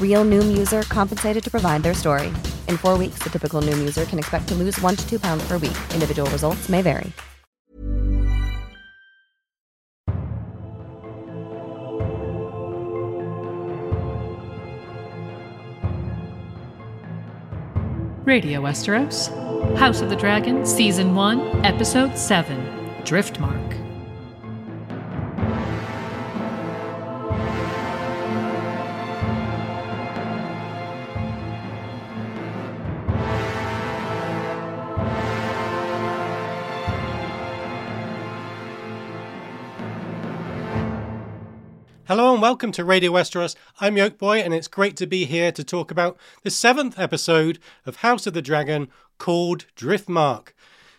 Real Noom user compensated to provide their story. In four weeks, the typical Noom user can expect to lose one to two pounds per week. Individual results may vary. Radio Westeros, House of the Dragon, Season 1, Episode 7 Driftmark. Hello and welcome to Radio Westeros. I'm Yoke Boy, and it's great to be here to talk about the seventh episode of House of the Dragon called Driftmark.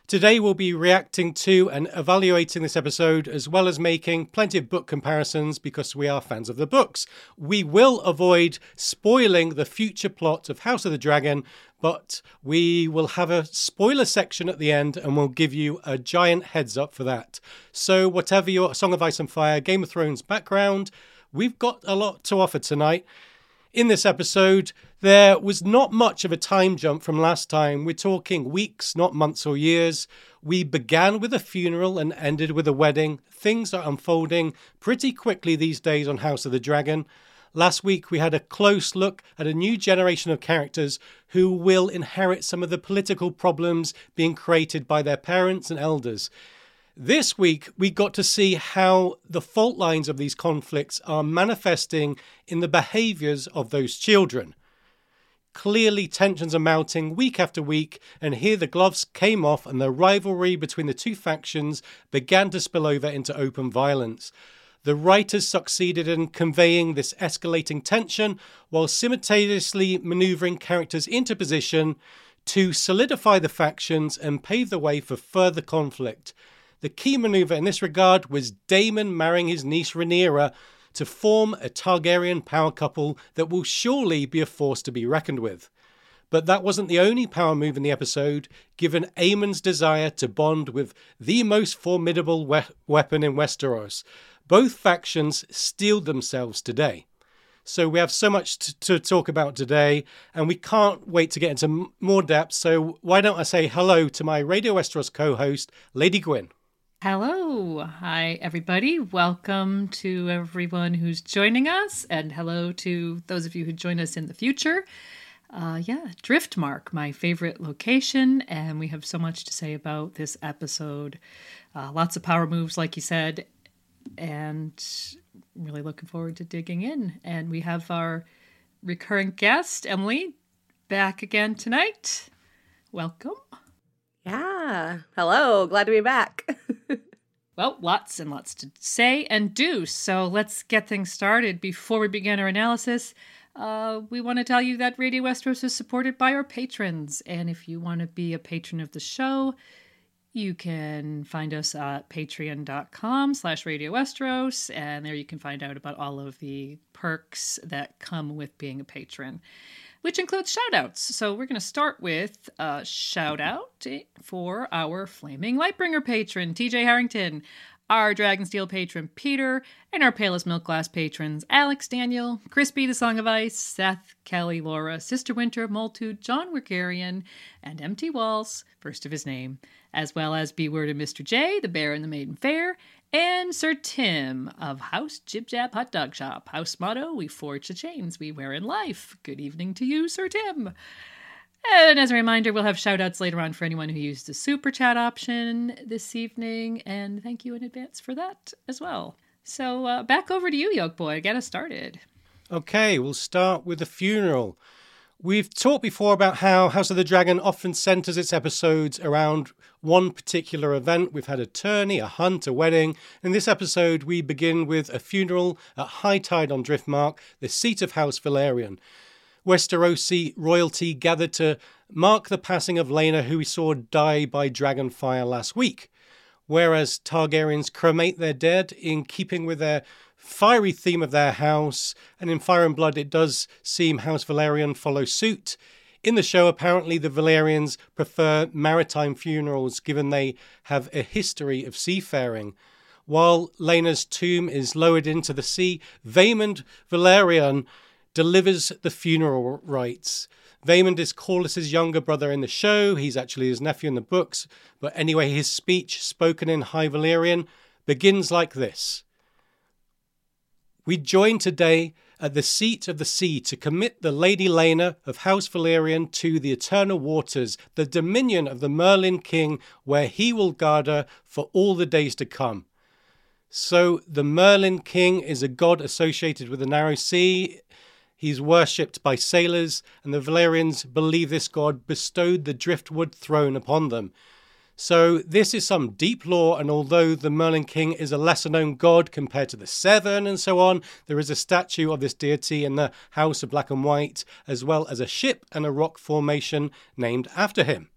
Today we'll be reacting to and evaluating this episode as well as making plenty of book comparisons because we are fans of the books. We will avoid spoiling the future plot of House of the Dragon, but we will have a spoiler section at the end and we'll give you a giant heads up for that. So, whatever your Song of Ice and Fire, Game of Thrones background, we've got a lot to offer tonight. In this episode, there was not much of a time jump from last time. We're talking weeks, not months or years. We began with a funeral and ended with a wedding. Things are unfolding pretty quickly these days on House of the Dragon. Last week, we had a close look at a new generation of characters who will inherit some of the political problems being created by their parents and elders. This week, we got to see how the fault lines of these conflicts are manifesting in the behaviors of those children. Clearly, tensions are mounting week after week, and here the gloves came off, and the rivalry between the two factions began to spill over into open violence. The writers succeeded in conveying this escalating tension while simultaneously maneuvering characters into position to solidify the factions and pave the way for further conflict. The key maneuver in this regard was Daemon marrying his niece Rhaenyra to form a Targaryen power couple that will surely be a force to be reckoned with. But that wasn't the only power move in the episode, given Aemond's desire to bond with the most formidable we- weapon in Westeros. Both factions steeled themselves today. So we have so much to, to, talk about today, and we can't wait to get into more depth. So why don't I say hello to my Radio Westeros co-host, Lady Gwyn. Hello. Hi, everybody. Welcome to everyone who's joining us, and hello to those of you who join us in the future. Uh, yeah, Driftmark, my favorite location, and we have so much to say about this episode. Uh, lots of power moves, like you said, and really looking forward to digging in. And we have our recurrent guest, Emily, back again tonight. Welcome. Yeah. Hello. Glad to be back. well, lots and lots to say and do. So let's get things started. Before we begin our analysis, uh, we want to tell you that Radio Westeros is supported by our patrons. And if you want to be a patron of the show, you can find us at patreon.com slash Radio Westeros. And there you can find out about all of the perks that come with being a patron which includes shoutouts. So we're going to start with a shout out for our Flaming Lightbringer patron, TJ Harrington, our Dragonsteel patron, Peter, and our Palest Milk Glass patrons, Alex Daniel, Crispy the Song of Ice, Seth, Kelly, Laura, Sister Winter, Moltude, John Wigarian, and Empty Walls, first of his name, as well as B Word and Mr. J, the Bear and the Maiden Fair, and Sir Tim of House Jib Jab Hot Dog Shop. House motto We forge the chains we wear in life. Good evening to you, Sir Tim. And as a reminder, we'll have shout outs later on for anyone who used the super chat option this evening. And thank you in advance for that as well. So uh, back over to you, Yoke Boy. Get us started. Okay, we'll start with the funeral. We've talked before about how House of the Dragon often centers its episodes around one particular event. We've had a tourney, a hunt, a wedding. In this episode, we begin with a funeral at high tide on Driftmark, the seat of House Velaryon. Westerosi royalty gathered to mark the passing of Laena, who we saw die by dragonfire last week. Whereas Targaryens cremate their dead in keeping with their fiery theme of their house, and in Fire and Blood, it does seem House Velaryon follow suit. In the show, apparently, the Velaryons prefer maritime funerals given they have a history of seafaring. While Laena's tomb is lowered into the sea, Vaemond Velaryon delivers the funeral rites. Vaemond is Corlys's younger brother in the show. He's actually his nephew in the books. But anyway, his speech, spoken in High Valyrian, begins like this we join today at the seat of the sea to commit the Lady Laena of House Velaryon to the eternal waters, the dominion of the Merling King, where he will guard her for all the days to come. So, the Merling King is a god associated with the Narrow Sea. He's worshipped by sailors, and the Velaryons believe this god bestowed the Driftwood throne upon them. So this is some deep lore, and although the Merling King is a lesser known god compared to the Seven and so on, there is a statue of this deity in the House of Black and White, as well as a ship and a rock formation named after him.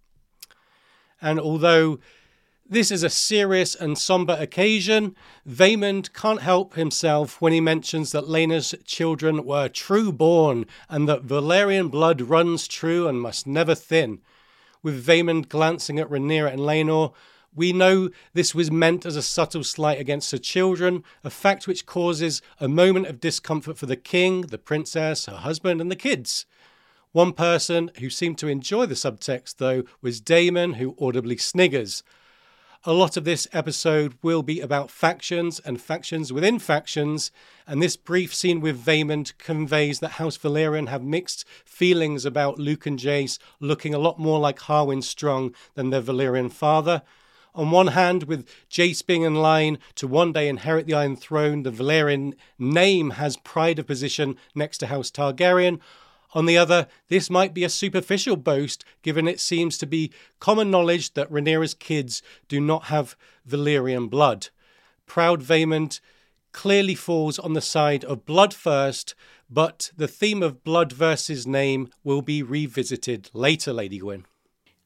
And although this is a serious and somber occasion. Vaemond can't help himself when he mentions that Laena's children were true born and that Velaryon blood runs true and must never thin with Vaemond glancing at Rhaenyra and Laenor. We know this was meant as a subtle slight against her children, a fact which causes a moment of discomfort for the king, the princess, her husband, and the kids. One person who seemed to enjoy the subtext, though, was Daemon, who audibly sniggers. A lot of this episode will be about factions and factions within factions, and this brief scene with Vaemond conveys that House Velaryon have mixed feelings about Luke and Jace looking a lot more like Harwin Strong than their Valyrian father. On one hand, with Jace being in line to one day inherit the Iron Throne, the Valyrian name has pride of position next to House Targaryen. On the other, this might be a superficial boast, given it seems to be common knowledge that Rhaenyra's kids do not have Valyrian blood. Proud Vaemond clearly falls on the side of blood first, but the theme of blood versus name will be revisited later, Lady Gwyn.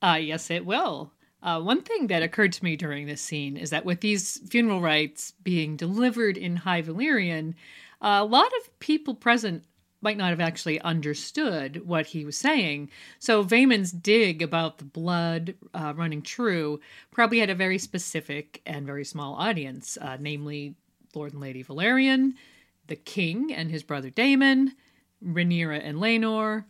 Uh, yes, it will. Uh, one thing that occurred to me during this scene is that with these funeral rites being delivered in High Valyrian, a lot of people present might not have actually understood what he was saying. So Vaemond's dig about the blood uh, running true probably had a very specific and very small audience, uh, namely Lord and Lady Velaryon, the king and his brother Daemon, Rhaenyra and Laenor,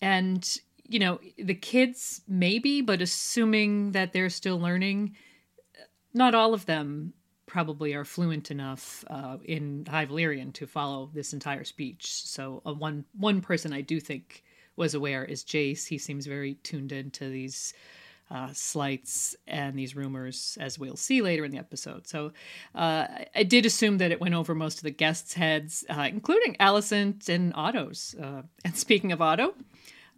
and you know the kids maybe, but assuming that they're still learning, not all of them probably are fluent enough uh, in High Valyrian to follow this entire speech. So uh, one one person I do think was aware is Jace. He seems very tuned into these uh, slights and these rumors, as we'll see later in the episode. So uh, I did assume that it went over most of the guests' heads, uh, including Alicent and Otto's. Uh, and speaking of Otto,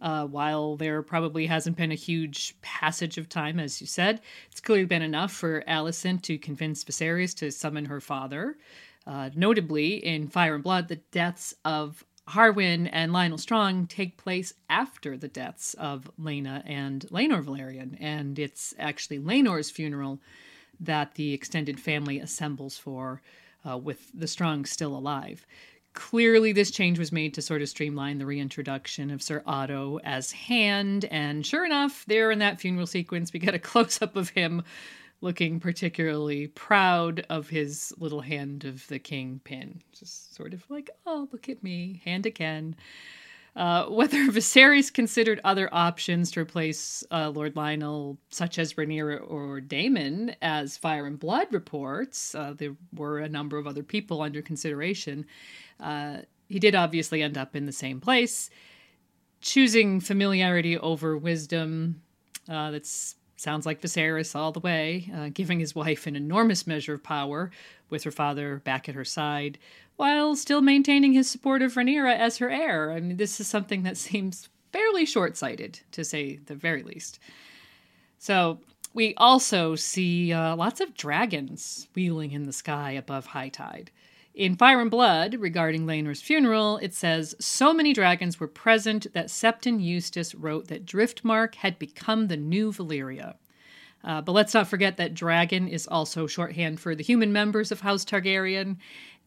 uh, while there probably hasn't been a huge passage of time, as you said, it's clearly been enough for Alicent to convince Viserys to summon her father. Uh, notably, in Fire and Blood, the deaths of Harwin and Lionel Strong take place after the deaths of Laena and Laenor Velaryon, and it's actually Laenor's funeral that the extended family assembles for, uh, with the Strong still alive. Clearly, this change was made to sort of streamline the reintroduction of Sir Otto as Hand, and sure enough, there in that funeral sequence, we get a close up of him looking particularly proud of his little hand of the king pin. Just sort of like, oh, look at me, hand again. Uh, whether Viserys considered other options to replace uh, Lord Lionel, such as Rhaenyra or Daemon, as Fire and Blood reports, uh, there were a number of other people under consideration. Uh, he did obviously end up in the same place. choosing familiarity over wisdom. Uh, that sounds like Viserys all the way, uh, giving his wife an enormous measure of power with her father back at her side, while still maintaining his support of Rhaenyra as her heir. I mean, this is something that seems fairly short sighted, to say the very least. So, we also see uh, lots of dragons wheeling in the sky above high tide. In Fire and Blood, regarding Laenor's funeral, it says So many dragons were present that Septon Eustace wrote that Driftmark had become the new Valyria. Uh, but let's not forget that dragon is also shorthand for the human members of House Targaryen,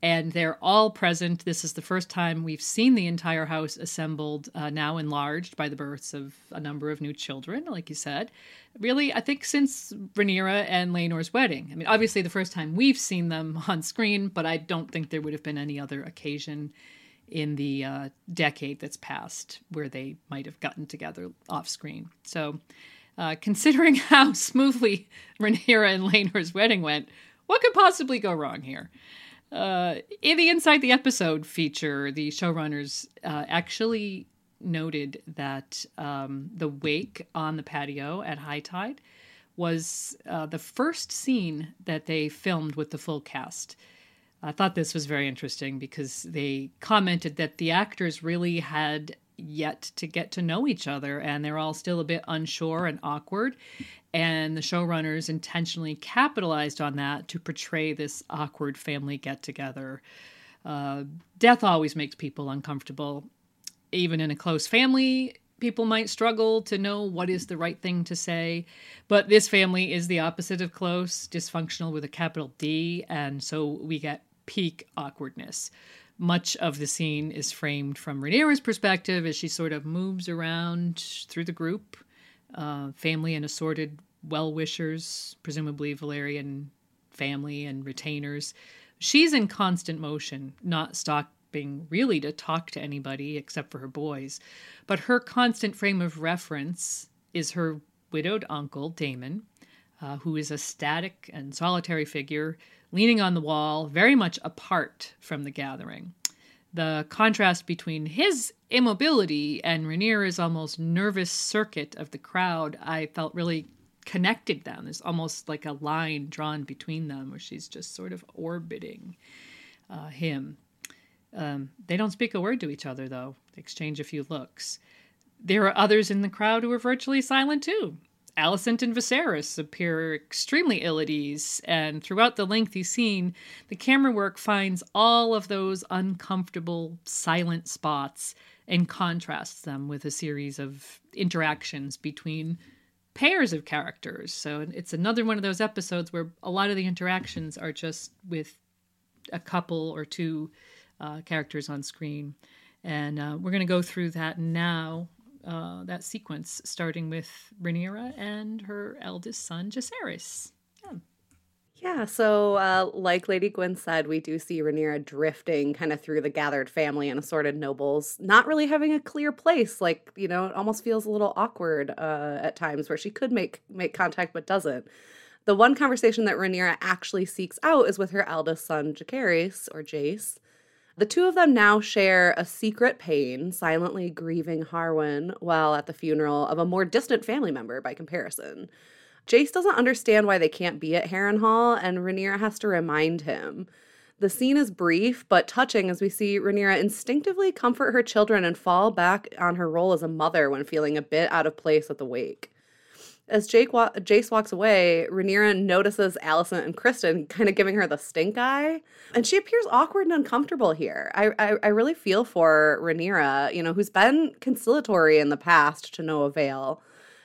and they're all present. This is the first time we've seen the entire house assembled, uh, now enlarged by the births of a number of new children, like you said. Really, I think since Rhaenyra and Laenor's wedding. I mean, obviously the first time we've seen them on screen, but I don't think there would have been any other occasion in the uh, decade that's passed where they might have gotten together off screen. So, uh, considering how smoothly Rhaenyra and Laenor's wedding went, what could possibly go wrong here? Uh, in the Inside the Episode feature, the showrunners uh, actually noted that um, the wake on the patio at high tide was uh, the first scene that they filmed with the full cast. I thought this was very interesting because they commented that the actors really had yet to get to know each other and they're all still a bit unsure and awkward and the showrunners intentionally capitalized on that to portray this awkward family get together. Uh, death always makes people uncomfortable. Even in a close family, people might struggle to know what is the right thing to say. But this family is the opposite of close, dysfunctional with a capital D, and so we get peak awkwardness. Much of the scene is framed from Rhaenyra's perspective as she sort of moves around through the group uh, family and assorted well wishers, presumably Valyrian family and retainers. She's in constant motion, not stopping really to talk to anybody except for her boys. But her constant frame of reference is her widowed uncle, Daemon, uh, who is a static and solitary figure leaning on the wall, very much apart from the gathering the contrast between his immobility and Rhaenyra's almost nervous circuit of the crowd, I felt really connected them. There's almost like a line drawn between them where she's just sort of orbiting uh, him. Um, they don't speak a word to each other, though, they exchange a few looks. There are others in the crowd who are virtually silent, too. Alicent and Viserys appear extremely ill at ease, and throughout the lengthy scene, the camera work finds all of those uncomfortable, silent spots and contrasts them with a series of interactions between pairs of characters. So it's another one of those episodes where a lot of the interactions are just with a couple or two uh, characters on screen. And uh, we're going to go through that now uh, that sequence, starting with Rhaenyra and her eldest son, Jacaerys. Yeah. Yeah, so uh, like Lady Gwyn said, we do see Rhaenyra drifting kind of through the gathered family and assorted nobles, not really having a clear place. Like you know, it almost feels a little awkward uh, at times where she could make make contact but doesn't. The one conversation that Rhaenyra actually seeks out is with her eldest son, Jacaerys or Jace, the two of them now share a secret pain, silently grieving Harwin while at the funeral of a more distant family member by comparison. Jace doesn't understand why they can't be at Harrenhal, and Rhaenyra has to remind him. The scene is brief but touching as we see Rhaenyra instinctively comfort her children and fall back on her role as a mother when feeling a bit out of place at the wake. As Jake wa- Jace walks away, Rhaenyra notices Alicent and Criston kind of giving her the stink eye, and she appears awkward and uncomfortable here. I, I, I really feel for Rhaenyra, you know, who's been conciliatory in the past to no avail.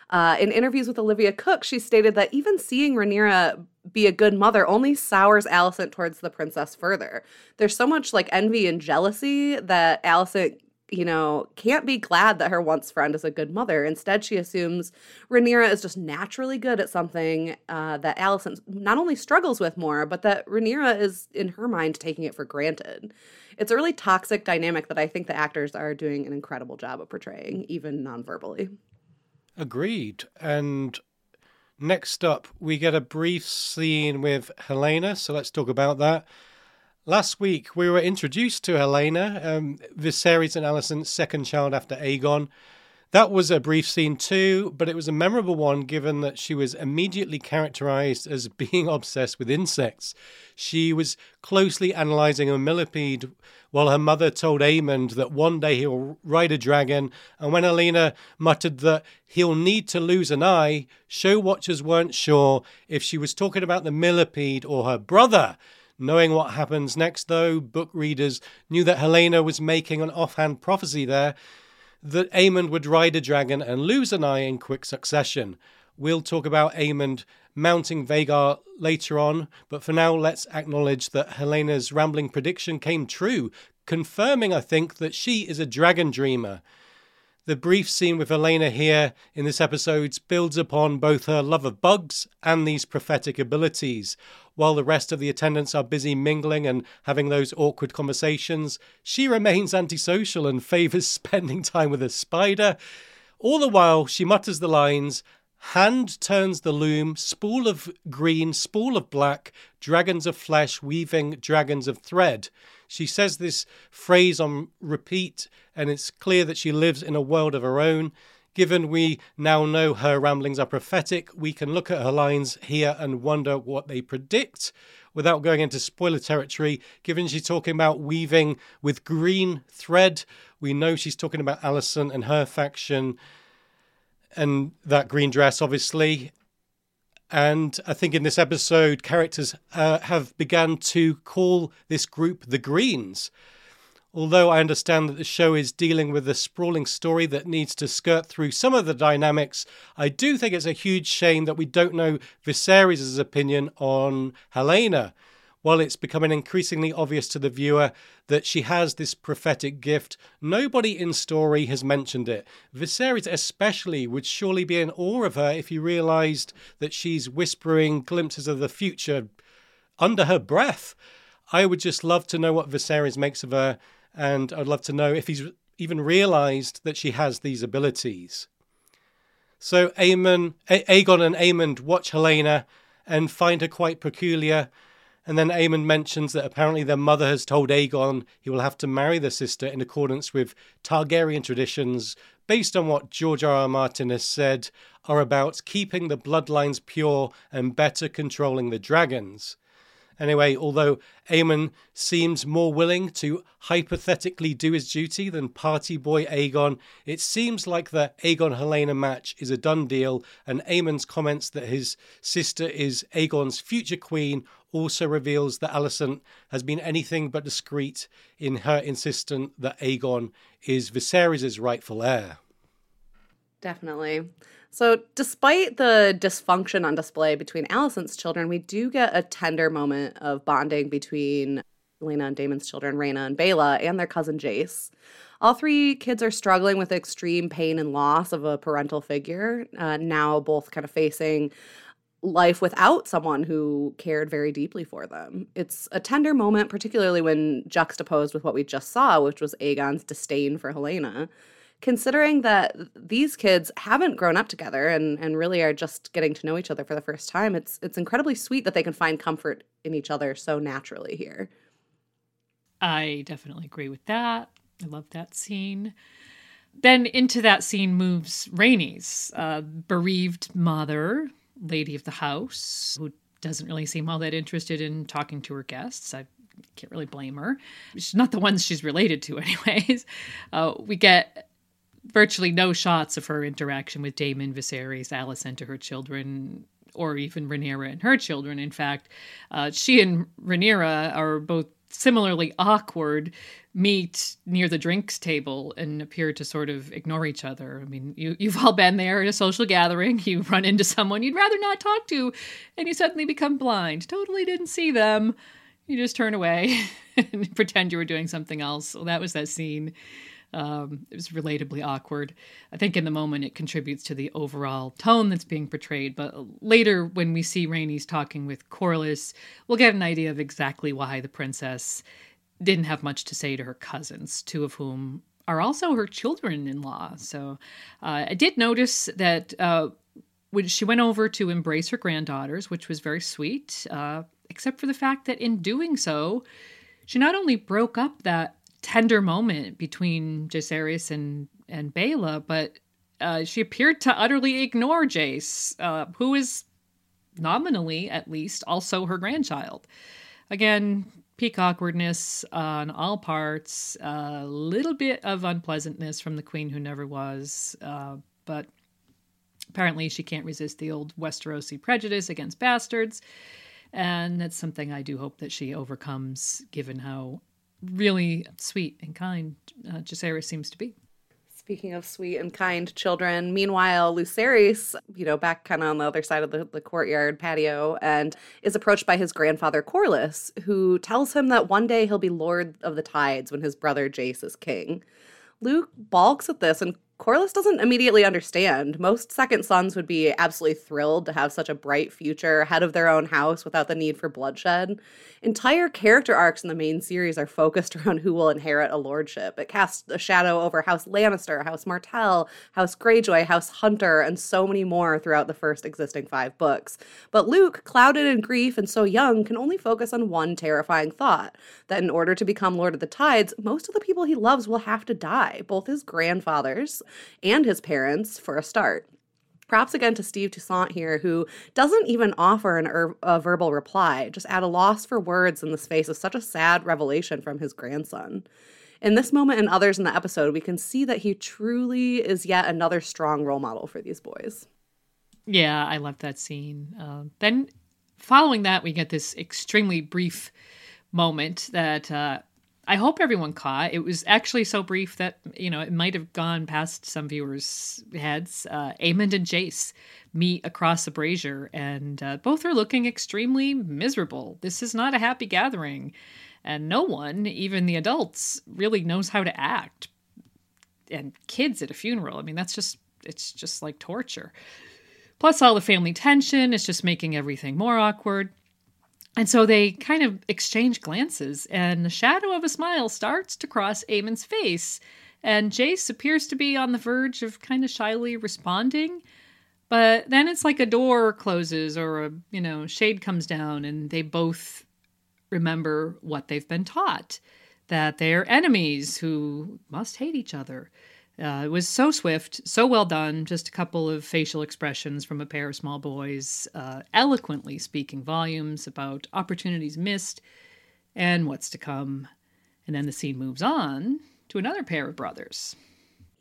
Uh, in interviews with Olivia Cooke, she stated that even seeing Rhaenyra be a good mother only sours Alicent towards the princess further. There's so much like envy and jealousy that Alicent you know, can't be glad that her once friend is a good mother. Instead, she assumes Rhaenyra is just naturally good at something uh, that Alicent not only struggles with more, but that Rhaenyra is, in her mind, taking it for granted. It's a really toxic dynamic that I think the actors are doing an incredible job of portraying, even non-verbally. Agreed. And next up, we get a brief scene with Helaena. So let's talk about that. Last week, we were introduced to Helaena, um, Viserys and Alicent's second child after Aegon. That was a brief scene too, but it was a memorable one given that she was immediately characterized as being obsessed with insects. She was closely analyzing a millipede while her mother told Aemond that one day he'll ride a dragon, and when Helaena muttered that he'll need to lose an eye, show watchers weren't sure if she was talking about the millipede or her brother. Knowing what happens next, though, book readers knew that Helaena was making an offhand prophecy there that Aemond would ride a dragon and lose an eye in quick succession. We'll talk about Aemond mounting Vhagar later on, but for now, let's acknowledge that Helaena's rambling prediction came true, confirming, I think, that she is a dragon dreamer. The brief scene with Helaena here in this episode builds upon both her love of bugs and these prophetic abilities. While the rest of the attendants are busy mingling and having those awkward conversations, she remains antisocial and favours spending time with a spider. All the while, she mutters the lines Hand turns the loom, spool of green, spool of black, dragons of flesh, weaving dragons of thread. She says this phrase on repeat, and it's clear that she lives in a world of her own. Given we now know her ramblings are prophetic, we can look at her lines here and wonder what they predict without going into spoiler territory. Given she's talking about weaving with green thread, we know she's talking about Alicent and her faction and that green dress, obviously. And I think in this episode, characters uh, have begun to call this group the Greens. Although I understand that the show is dealing with a sprawling story that needs to skirt through some of the dynamics, I do think it's a huge shame that we don't know Viserys' opinion on Helaena. while it's becoming increasingly obvious to the viewer that she has this prophetic gift, nobody in story has mentioned it. Viserys, especially, would surely be in awe of her if he realized that she's whispering glimpses of the future under her breath. I would just love to know what Viserys makes of her, and I'd love to know if he's even realized that she has these abilities. So Aemon, A- Aegon and Aemond watch Helaena and find her quite peculiar and then Aemond mentions that apparently their mother has told Aegon he will have to marry the sister in accordance with Targaryen traditions, based on what George R. R. Martin has said are about keeping the bloodlines pure and better controlling the dragons. Anyway, although Aemond seems more willing to hypothetically do his duty than party boy Aegon, it seems like the Aegon Helaena match is a done deal, and Aemond's comments that his sister is Aegon's future queen also reveals that Alicent has been anything but discreet in her insistence that Aegon is Viserys' rightful heir. Definitely. So, despite the dysfunction on display between Alicent's children, we do get a tender moment of bonding between Laena and Daemon's children, Rhaena and Baela, and their cousin Jace. All three kids are struggling with extreme pain and loss of a parental figure, uh, now both kind of facing life without someone who cared very deeply for them. It's a tender moment, particularly when juxtaposed with what we just saw, which was Aegon's disdain for Helaena. Considering that these kids haven't grown up together and, and really are just getting to know each other for the first time, it's it's incredibly sweet that they can find comfort in each other so naturally here. I definitely agree with that. I love that scene. Then into that scene moves Rhaenys, uh, bereaved mother lady of the house who doesn't really seem all that interested in talking to her guests. I can't really blame her. She's not the ones she's related to, anyways. Uh, we get virtually no shots of her interaction with Daemon, Viserys, Alicent, to her children, or even Rhaenyra and her children. In fact, uh, she and Rhaenyra are both similarly awkward meet near the drinks table and appear to sort of ignore each other. I mean, you, you've all been there at a social gathering. You run into someone you'd rather not talk to, and you suddenly become blind. Totally didn't see them. You just turn away and pretend you were doing something else. Well, that was that scene. Um, it was relatably awkward. I think in the moment it contributes to the overall tone that's being portrayed, but later when we see Rhaenys talking with Corlys, we'll get an idea of exactly why the princess didn't have much to say to her cousins, two of whom are also her children in law. So uh, I did notice that uh, when she went over to embrace her granddaughters, which was very sweet, uh, except for the fact that in doing so, she not only broke up that tender moment between Jacaerys and, and Baela, but uh, she appeared to utterly ignore Jace, uh, who is nominally, at least, also her grandchild. Again, peak awkwardness on all parts, a little bit of unpleasantness from the queen who never was, uh, but apparently she can't resist the old Westerosi prejudice against bastards. And that's something I do hope that she overcomes, given how really sweet and kind uh, seems to be. Speaking of sweet and kind children, meanwhile, Lucerys, you know, back kind of on the other side of the, the courtyard patio, and is approached by his grandfather Corlys, who tells him that one day he'll be Lord of the Tides when his brother Jace is king. Luke balks at this and Corlys doesn't immediately understand. Most second sons would be absolutely thrilled to have such a bright future, head of their own house without the need for bloodshed. Entire character arcs in the main series are focused around who will inherit a lordship. It casts a shadow over House Lannister, House Martell, House Greyjoy, House Hunter, and so many more throughout the first existing five books. But Luke, clouded in grief and so young, can only focus on one terrifying thought that in order to become Lord of the Tides, most of the people he loves will have to die, both his grandfathers and his parents for a start. Props again to Steve Toussaint here, who doesn't even offer er- a verbal reply, just at a loss for words in the face of such a sad revelation from his grandson. In this moment and others in the episode, we can see that he truly is yet another strong role model for these boys. Yeah, I love that scene. Uh, then, following that, we get this extremely brief moment that uh, I hope everyone caught. It was actually so brief that, you know, it might have gone past some viewers' heads. Uh, Aemond and Jace meet across the brazier, and uh, both are looking extremely miserable. This is not a happy gathering, and no one, even the adults, really knows how to act. And kids at a funeral, I mean, that's just, it's just like torture. Plus, all the family tension is just making everything more awkward. And so they kind of exchange glances, and the shadow of a smile starts to cross Aemond's face. And Jace appears to be on the verge of kind of shyly responding. But then it's like a door closes or a, you know, shade comes down, and they both remember what they've been taught that they're enemies who must hate each other. Uh, it was so swift, so well done. Just a couple of facial expressions from a pair of small boys, uh, eloquently speaking volumes about opportunities missed and what's to come. And then the scene moves on to another pair of brothers.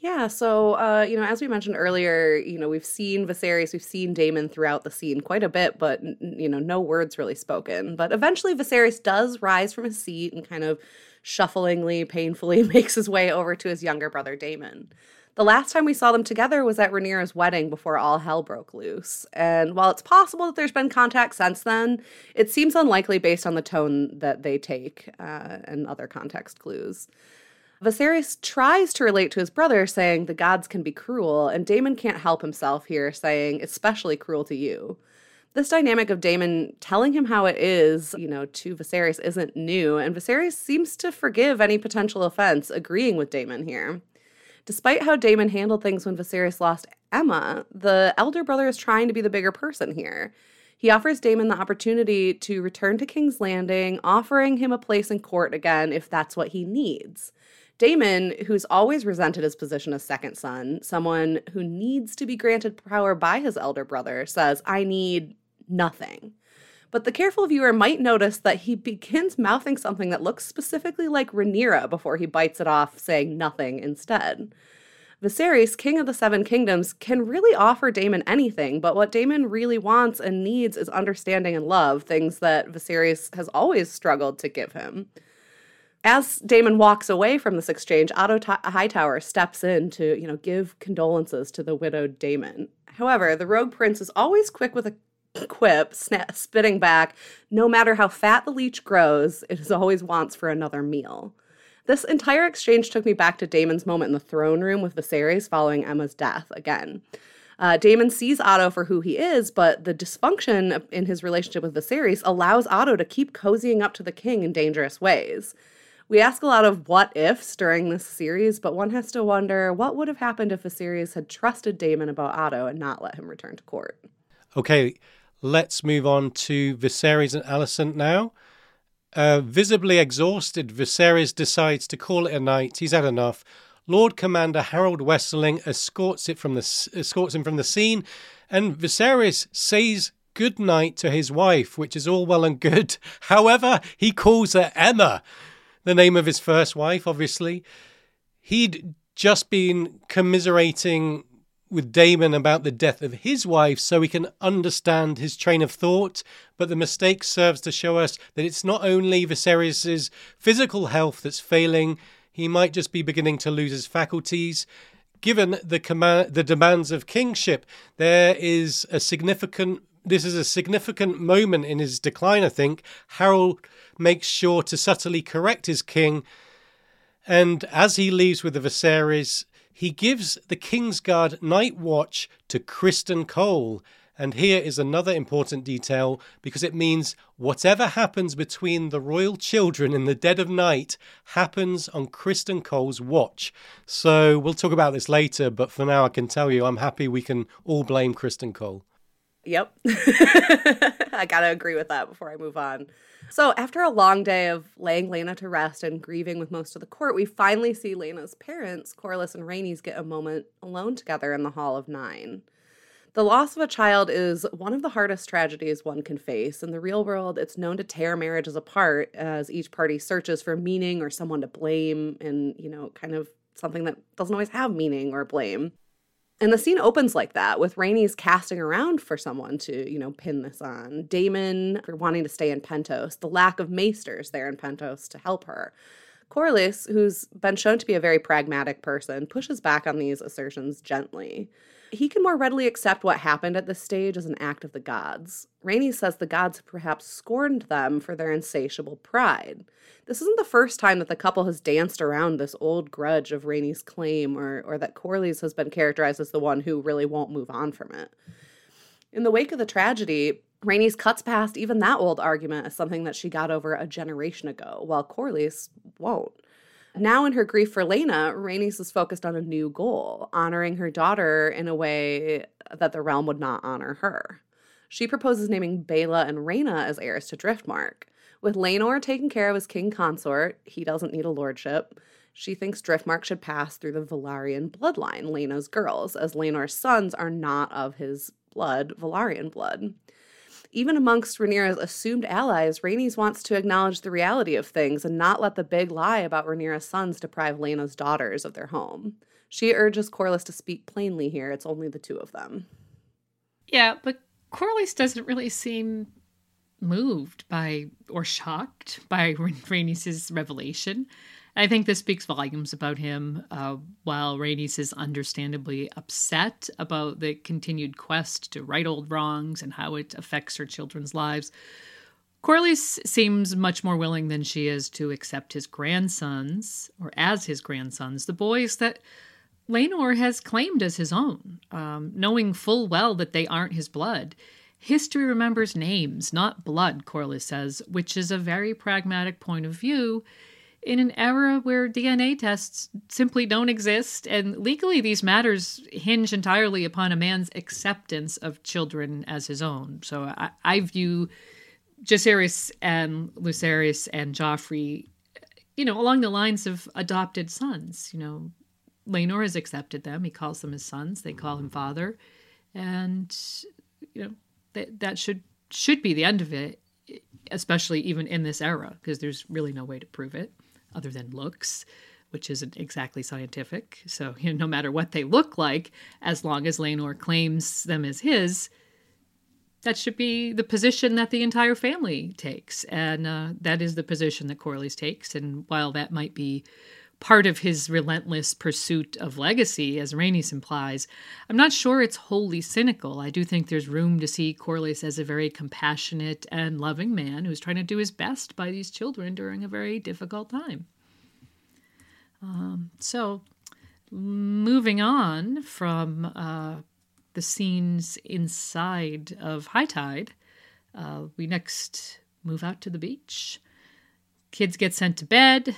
Yeah, so uh, you know, as we mentioned earlier, you know, we've seen Viserys, we've seen Daemon throughout the scene quite a bit, but you know, no words really spoken. But eventually, Viserys does rise from his seat and kind of shufflingly, painfully makes his way over to his younger brother Daemon. The last time we saw them together was at Rhaenyra's wedding before all hell broke loose. And while it's possible that there's been contact since then, it seems unlikely based on the tone that they take uh, and other context clues. Viserys tries to relate to his brother, saying the gods can be cruel, and Daemon can't help himself here, saying, especially cruel to you this dynamic of Daemon telling him how it is, you know, to Viserys isn't new, and Viserys seems to forgive any potential offense, agreeing with Daemon here. Despite how Daemon handled things when Viserys lost Aemma, the elder brother is trying to be the bigger person here. He offers Daemon the opportunity to return to King's Landing, offering him a place in court again if that's what he needs. Daemon, who's always resented his position as second son, someone who needs to be granted power by his elder brother, says, I need nothing. But the careful viewer might notice that he begins mouthing something that looks specifically like Rhaenyra before he bites it off, saying nothing instead. Viserys, king of the seven kingdoms, can really offer Daemon anything, but what Daemon really wants and needs is understanding and love, things that Viserys has always struggled to give him. As Daemon walks away from this exchange, Otto T- Hightower steps in to, you know, give condolences to the widowed Daemon. However, the rogue prince is always quick with a quip, spitting back, no matter how fat the leech grows, it is always wants for another meal. This entire exchange took me back to Daemon's moment in the throne room with Viserys following Aemma's death again. Uh, Daemon sees Otto for who he is, but the dysfunction in his relationship with Viserys allows Otto to keep cozying up to the king in dangerous ways. We ask a lot of what ifs during this series, but one has to wonder what would have happened if Viserys had trusted Daemon about Otto and not let him return to court. Okay, let's move on to Viserys and Alicent now. Uh, visibly exhausted, Viserys decides to call it a night. He's had enough. Lord Commander Harrold Westerling escorts it from the escorts him from the scene, and Viserys says good night to his wife, which is all well and good. However, he calls her Aemma, the name of his first wife, obviously. He'd just been commiserating with Daemon about the death of his wife so we can understand his train of thought, but the mistake serves to show us that it's not only Viserys' physical health that's failing, he might just be beginning to lose his faculties. Given the command, the demands of kingship, there is a significant. This is a significant moment in his decline. I think Harrold makes sure to subtly correct his king, and as he leaves with the Viserys, he gives the Kingsguard night watch to Criston Cole. And here is another important detail because it means whatever happens between the royal children in the dead of night happens on Criston Cole's watch. So we'll talk about this later, but for now I can tell you I'm happy we can all blame Criston Cole. Yep. I got to agree with that before I move on. So, after a long day of laying Laena to rest and grieving with most of the court, we finally see Laena's parents, Corlys and Rhaenys, get a moment alone together in the Hall of Nine. The loss of a child is one of the hardest tragedies one can face. In the real world, it's known to tear marriages apart as each party searches for meaning or someone to blame and, you know, kind of something that doesn't always have meaning or blame. And the scene opens like that with Rhaenys casting around for someone to, you know, pin this on. Daemon wanting to stay in Pentos, the lack of maesters there in Pentos to help her. Corlys, who's been shown to be a very pragmatic person, pushes back on these assertions gently. He can more readily accept what happened at this stage as an act of the gods. Rhaenys says the gods perhaps scorned them for their insatiable pride. This isn't the first time that the couple has danced around this old grudge of Rhaenys' claim, or, or that Corlys has been characterized as the one who really won't move on from it. In the wake of the tragedy, Rhaenys cuts past even that old argument as something that she got over a generation ago, while Corlys won't. Now, in her grief for Laena, Rhaenys is focused on a new goal, honoring her daughter in a way that the realm would not honor her. She proposes naming Baela and Rhaena as heirs to Driftmark. With Laenor taken care of his king consort, he doesn't need a lordship. She thinks Driftmark should pass through the Velaryon bloodline, Laena's girls, as Laenor's sons are not of his blood, Velaryon blood. Even amongst Rhaenyra's assumed allies, Rhaenys wants to acknowledge the reality of things and not let the big lie about Rhaenyra's sons deprive Laena's daughters of their home. She urges Corlys to speak plainly here. It's only the two of them. Yeah, but Corlys doesn't really seem moved by or shocked by Rhaenys' revelation. I think this speaks volumes about him. Uh, while Rhaenys is understandably upset about the continued quest to right old wrongs and how it affects her children's lives, Corlys seems much more willing than she is to accept his grandsons, or as his grandsons, the boys that Laenor has claimed as his own, um, knowing full well that they aren't his blood. History remembers names, not blood, Corlys says, which is a very pragmatic point of view in an era where DNA tests simply don't exist, and legally these matters hinge entirely upon a man's acceptance of children as his own. So I, I view Jacaerys and Lucerys and Joffrey, you know, along the lines of adopted sons. You know, Laenor has accepted them; he calls them his sons. They call him father, and you know that that should should be the end of it especially even in this era because there's really no way to prove it other than looks, which isn't exactly scientific. So, you know, no matter what they look like, as long as Laenor claims them as his, that should be the position that the entire family takes. And uh, that is the position that Corlys takes. And while that might be part of his relentless pursuit of legacy, as Rhaenys implies, I'm not sure it's wholly cynical. I do think there's room to see Corlys as a very compassionate and loving man who's trying to do his best by these children during a very difficult time. Um, so, moving on from uh, the scenes inside of High Tide, uh, we next move out to the beach. Kids get sent to bed.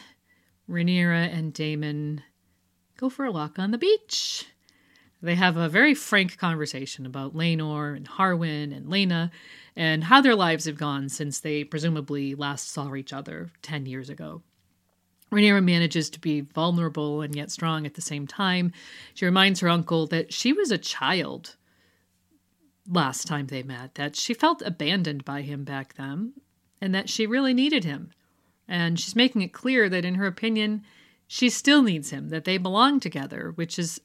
Rhaenyra and Daemon go for a walk on the beach. They have a very frank conversation about Laenor and Harwin and Laena and how their lives have gone since they presumably last saw each other 10 years ago. Rhaenyra manages to be vulnerable and yet strong at the same time. She reminds her uncle that she was a child last time they met, that she felt abandoned by him back then, and that she really needed him. And she's making it clear that, in her opinion, she still needs him, that they belong together, which is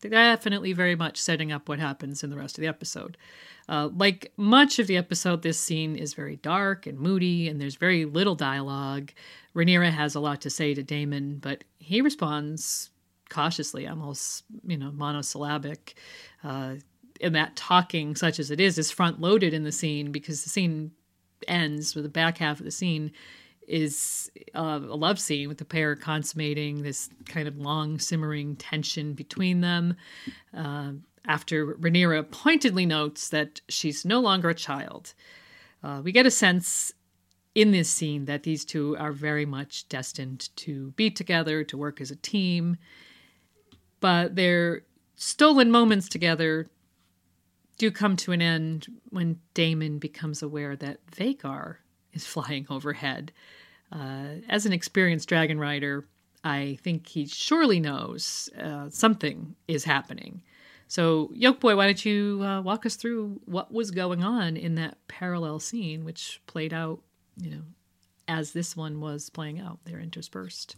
definitely very much setting up what happens in the rest of the episode. Uh, like much of the episode, this scene is very dark and moody, and there's very little dialogue. Rhaenyra has a lot to say to Daemon, but he responds cautiously, almost, you know, monosyllabic. Uh, and that talking, such as it is, is front loaded in the scene because the scene ends with the back half of the scene is uh, a love scene with the pair consummating this kind of long simmering tension between them. Uh, after Rhaenyra pointedly notes that she's no longer a child, uh, we get a sense in this scene that these two are very much destined to be together, to work as a team. But their stolen moments together do come to an end when Daemon becomes aware that Vhagar is flying overhead. Uh, as an experienced dragon rider, I think he surely knows uh, something is happening. So, Yoke Boy, why don't you uh, walk us through what was going on in that parallel scene, which played out, you know, as this one was playing out. They're interspersed.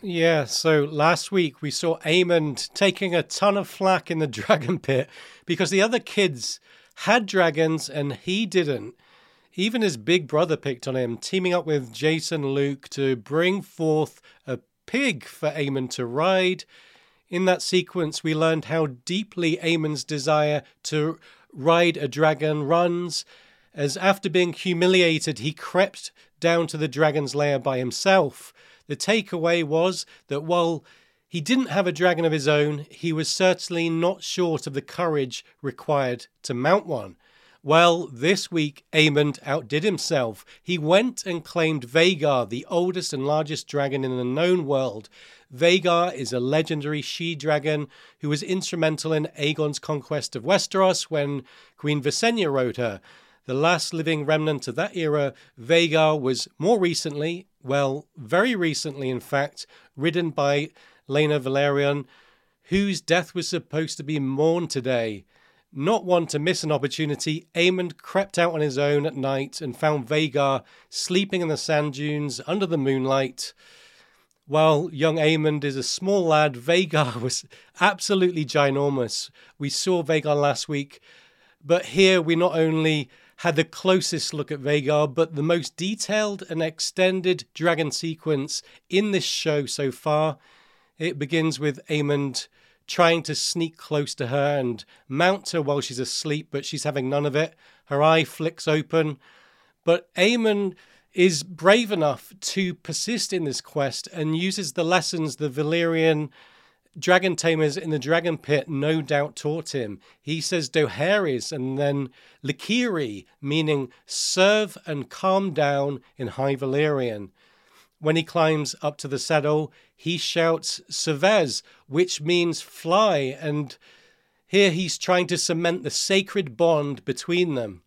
Yeah, so last week we saw Aemond taking a ton of flack in the dragon pit because the other kids had dragons and he didn't. Even his big brother picked on him, teaming up with Jace and Luke to bring forth a pig for Aemond to ride. In that sequence, we learned how deeply Aemond's desire to ride a dragon runs, as after being humiliated, he crept down to the dragon's lair by himself. The takeaway was that while he didn't have a dragon of his own, he was certainly not short of the courage required to mount one. Well, this week, Aemond outdid himself. He went and claimed Vhagar, the oldest and largest dragon in the known world. Vhagar is a legendary she dragon who was instrumental in Aegon's conquest of Westeros when Queen Visenya rode her. The last living remnant of that era, Vhagar was more recently, well, very recently in fact, ridden by Laena Velaryon, whose death was supposed to be mourned today. Not one to miss an opportunity, Aemond crept out on his own at night and found Vhagar sleeping in the sand dunes under the moonlight. While young Aemond is a small lad, Vhagar was absolutely ginormous. We saw Vhagar last week, but here we not only had the closest look at Vhagar, but the most detailed and extended dragon sequence in this show so far. It begins with Aemond trying to sneak close to her and mount her while she's asleep, but she's having none of it. Her eye flicks open. But Aemond is brave enough to persist in this quest and uses the lessons the Valyrian dragon tamers in the dragon pit no doubt taught him. He says Dohaeris and then Lykirī, meaning serve and calm down in High Valyrian. When he climbs up to the saddle, he shouts Sōvēs, which means fly, and here he's trying to cement the sacred bond between them.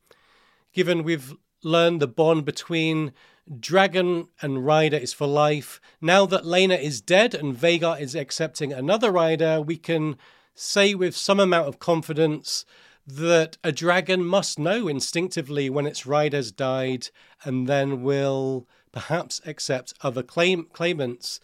Given we've learned the bond between Dragon and Rider is for life. Now that Laena is dead and Vhagar is accepting another rider, we can say with some amount of confidence that a dragon must know instinctively when its rider's died and then will perhaps accept other claim- claimants.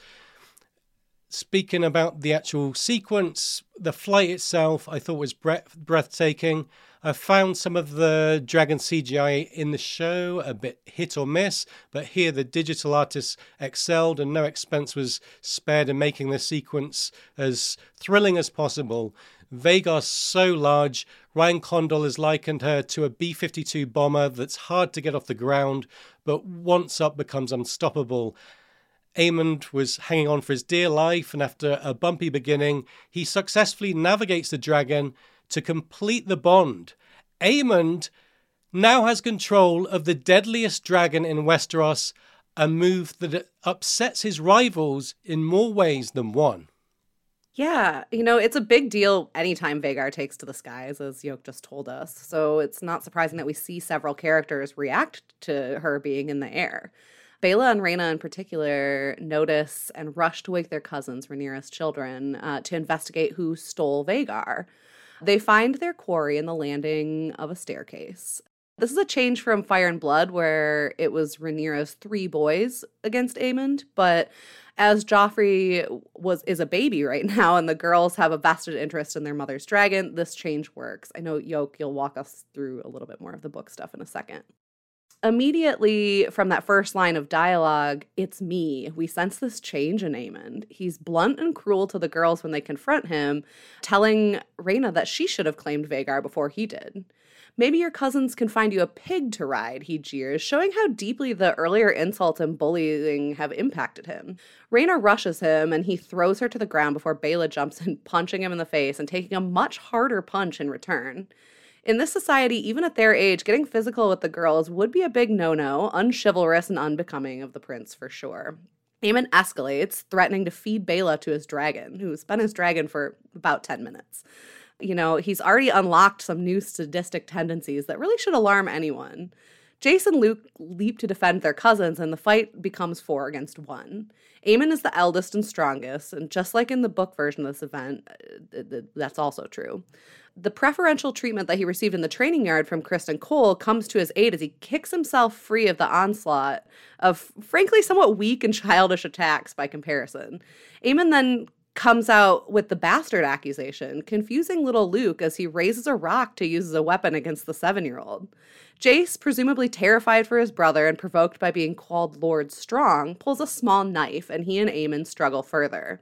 Speaking about the actual sequence, the flight itself I thought was breath- breathtaking. I found some of the Dragon CGI in the show a bit hit or miss, but here the digital artists excelled and no expense was spared in making the sequence as thrilling as possible. Vhagar's so large, Ryan Condal has likened her to a B 52 bomber that's hard to get off the ground, but once up becomes unstoppable. Aemond was hanging on for his dear life, and after a bumpy beginning, he successfully navigates the dragon to complete the bond. Aemond now has control of the deadliest dragon in Westeros, a move that upsets his rivals in more ways than one. Yeah, you know, it's a big deal anytime Vhagar takes to the skies, as Yoke just told us. So it's not surprising that we see several characters react to her being in the air. Baela and Rhaena, in particular, notice and rush to wake their cousins, Rhaenyra's children, uh, to investigate who stole Vhagar. They find their quarry in the landing of a staircase. This is a change from Fire and Blood, where it was Rhaenyra's three boys against Aemond, but as Joffrey was is a baby right now and the girls have a vested interest in their mother's dragon, this change works. I know Yoke, you'll walk us through a little bit more of the book stuff in a second. Immediately from that first line of dialogue, it's me. We sense this change in Aemond. He's blunt and cruel to the girls when they confront him, telling Rhaena that she should have claimed Vhagar before he did. Maybe your cousins can find you a pig to ride, he jeers, showing how deeply the earlier insults and bullying have impacted him. Rhaena rushes him and he throws her to the ground before Baela jumps in, punching him in the face and taking a much harder punch in return. In this society, even at their age, getting physical with the girls would be a big no no, unchivalrous and unbecoming of the prince for sure. Aemond escalates, threatening to feed Baela to his dragon, who's been his dragon for about 10 minutes you know, he's already unlocked some new sadistic tendencies that really should alarm anyone. Jace and Luke leap to defend their cousins, and the fight becomes four against one. Aemond is the eldest and strongest, and just like in the book version of this event, uh, that's also true. The preferential treatment that he received in the training yard from Criston Cole comes to his aid as he kicks himself free of the onslaught of, frankly, somewhat weak and childish attacks by comparison. Aemond then comes out with the bastard accusation, confusing little Luke as he raises a rock to use as a weapon against the seven year old. Jace, presumably terrified for his brother and provoked by being called Lord Strong, pulls a small knife and he and Aemond struggle further.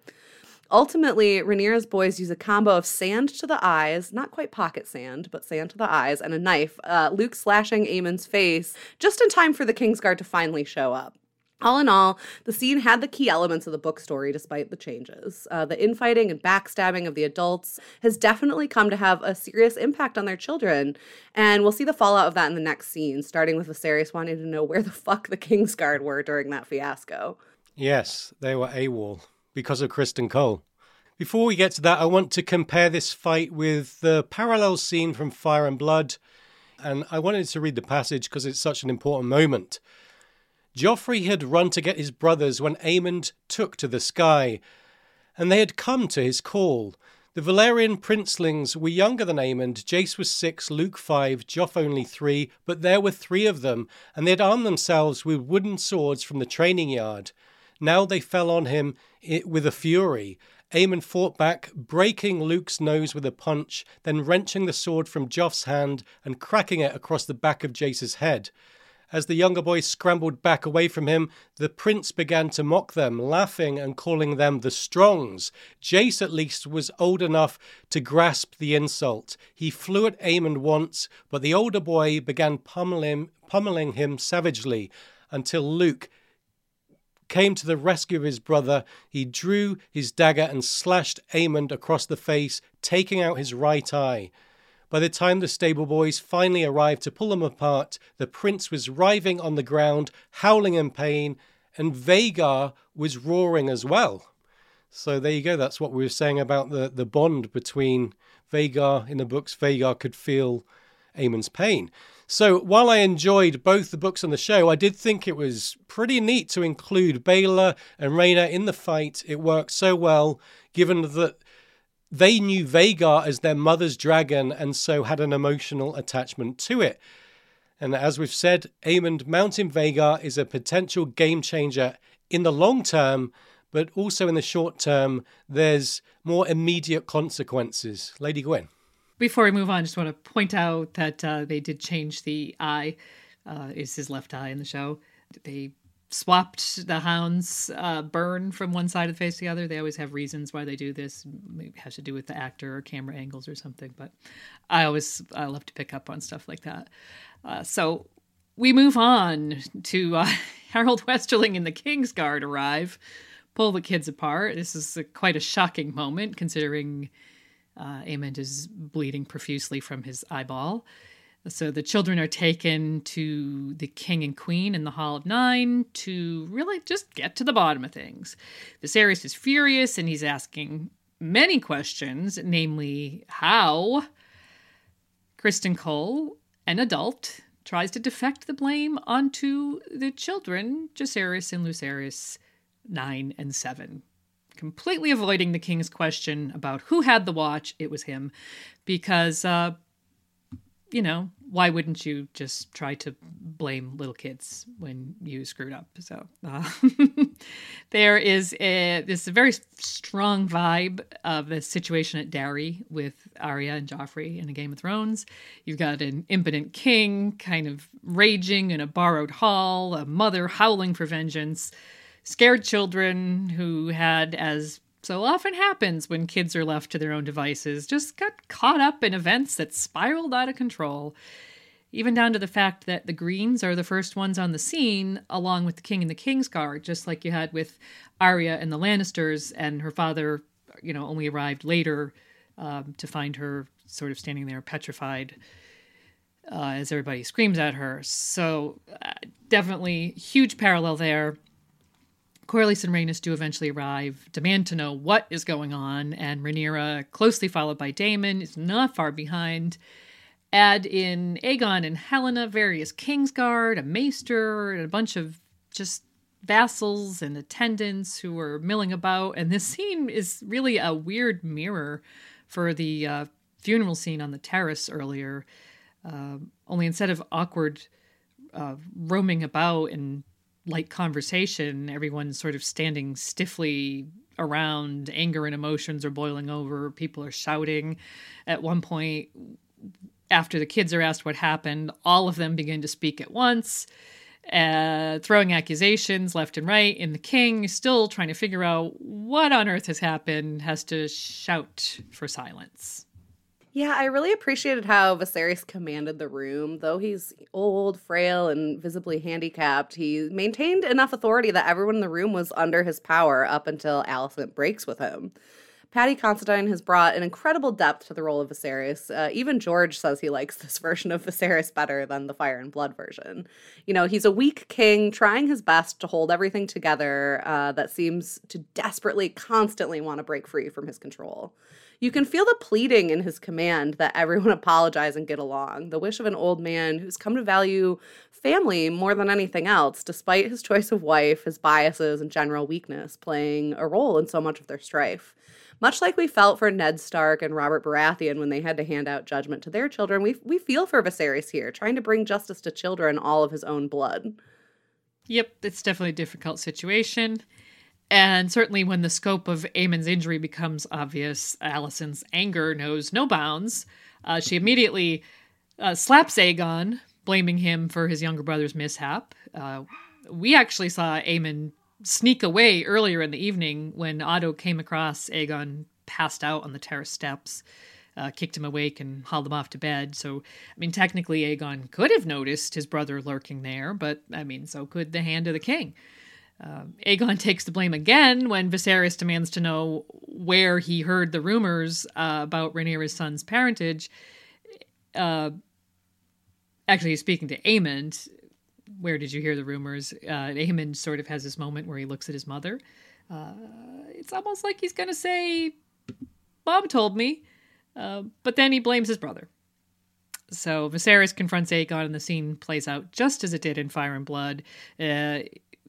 Ultimately, Rhaenyra's boys use a combo of sand to the eyes, not quite pocket sand, but sand to the eyes, and a knife, uh, Luke slashing Aemond's face just in time for the Kingsguard to finally show up. All in all, the scene had the key elements of the book story despite the changes. Uh, the infighting and backstabbing of the adults has definitely come to have a serious impact on their children, and we'll see the fallout of that in the next scene, starting with Viserys wanting to know where the fuck the Kingsguard were during that fiasco. Yes, they were AWOL because of Criston Cole. Before we get to that, I want to compare this fight with the parallel scene from Fire and Blood, and I wanted to read the passage because it's such an important moment. Joffrey had run to get his brothers when Aemond took to the sky, and they had come to his call. The Velaryon princelings were younger than Aemond. Jace was six, Luke five, Joff only three, but there were three of them, and they had armed themselves with wooden swords from the training yard. Now they fell on him with a fury. Aemond fought back, breaking Luke's nose with a punch, then wrenching the sword from Joff's hand and cracking it across the back of Jace's head. As the younger boys scrambled back away from him, the prince began to mock them, laughing and calling them the Strongs. Jace, at least, was old enough to grasp the insult. He flew at Aemond once, but the older boy began pummeling, pummeling him savagely until Luke came to the rescue of his brother. He drew his dagger and slashed Aemond across the face, taking out his right eye. By the time the stable boys finally arrived to pull them apart, the prince was writhing on the ground, howling in pain, and Vhagar was roaring as well. So there you go. That's what we were saying about the, the bond between Vhagar in the books. Vhagar could feel Aemond's pain. So while I enjoyed both the books and the show, I did think it was pretty neat to include Baela and Rhaena in the fight. It worked so well, given that they knew Vhagar as their mother's dragon and so had an emotional attachment to it. And as we've said, Aemond mounting Vhagar is a potential game changer in the long term, but also in the short term, there's more immediate consequences. Lady Gwyn. Before we move on, I just want to point out that uh, they did change the eye, uh, is his left eye in the show. They swapped the hounds uh, burn from one side of the face to the other. They always have reasons why they do this. Maybe it has to do with the actor or camera angles or something. But I always I love to pick up on stuff like that. Uh, so we move on to uh, Harrold Westerling and the King's Guard arrive, pull the kids apart. This is a, quite a shocking moment considering uh, Aemond is bleeding profusely from his eyeball. So the children are taken to the king and queen in the Hall of Nine to really just get to the bottom of things. Viserys is furious and he's asking many questions, namely how Criston Cole, an adult, tries to defect the blame onto the children, Jacaerys and Lucerys, 9 and 7. Completely avoiding the king's question about who had the watch, it was him, because, uh, you know, why wouldn't you just try to blame little kids when you screwed up? So uh, there is a, this very strong vibe of the situation at Darry with Arya and Joffrey in A Game of Thrones. You've got an impotent king kind of raging in a borrowed hall, a mother howling for vengeance, scared children who had, as so often happens when kids are left to their own devices, just got caught up in events that spiraled out of control. Even down to the fact that the Greens are the first ones on the scene, along with the King and the King's Guard, just like you had with Arya and the Lannisters, and her father, you know, only arrived later um, to find her sort of standing there petrified uh, as everybody screams at her. So, uh, definitely huge parallel there. Corlys and Rhaenys do eventually arrive, demand to know what is going on, and Rhaenyra, closely followed by Daemon, is not far behind. Add in Aegon and Helaena, various Kingsguard, a maester, and a bunch of just vassals and attendants who are milling about. And this scene is really a weird mirror for the uh, funeral scene on the terrace earlier. Uh, only instead of awkward uh, roaming about and light conversation, everyone's sort of standing stiffly around. Anger and emotions are boiling over. People are shouting. At one point, after the kids are asked what happened, all of them begin to speak at once, uh, throwing accusations left and right. And the king, still trying to figure out what on earth has happened, has to shout for silence. Yeah, I really appreciated how Viserys commanded the room. Though he's old, frail, and visibly handicapped, he maintained enough authority that everyone in the room was under his power up until Alicent breaks with him. Paddy Considine has brought an incredible depth to the role of Viserys. Uh, even George says he likes this version of Viserys better than the Fire and Blood version. You know, he's a weak king trying his best to hold everything together uh, that seems to desperately, constantly want to break free from his control. You can feel the pleading in his command that everyone apologize and get along, the wish of an old man who's come to value family more than anything else, despite his choice of wife, his biases, and general weakness playing a role in so much of their strife. Much like we felt for Ned Stark and Robert Baratheon when they had to hand out judgment to their children, we, we feel for Viserys here, trying to bring justice to children all of his own blood. Yep, it's definitely a difficult situation. And certainly when the scope of Aemond's injury becomes obvious, Alicent's anger knows no bounds. Uh, she immediately uh, slaps Aegon, blaming him for his younger brother's mishap. Uh, we actually saw Aemon sneak away earlier in the evening when Otto came across Aegon passed out on the terrace steps, uh, kicked him awake, and hauled him off to bed. So, I mean, technically, Aegon could have noticed his brother lurking there, but I mean, so could the hand of the king. Uh, Aegon takes the blame again when Viserys demands to know where he heard the rumors uh, about Rhaenyra's son's parentage. Uh, actually, he's speaking to Aemond, where did you hear the rumors? Uh, Aemond sort of has this moment where he looks at his mother. Uh, it's almost like he's going to say, Mom told me. Uh, but then he blames his brother. So Viserys confronts Aegon, and the scene plays out just as it did in Fire and Blood.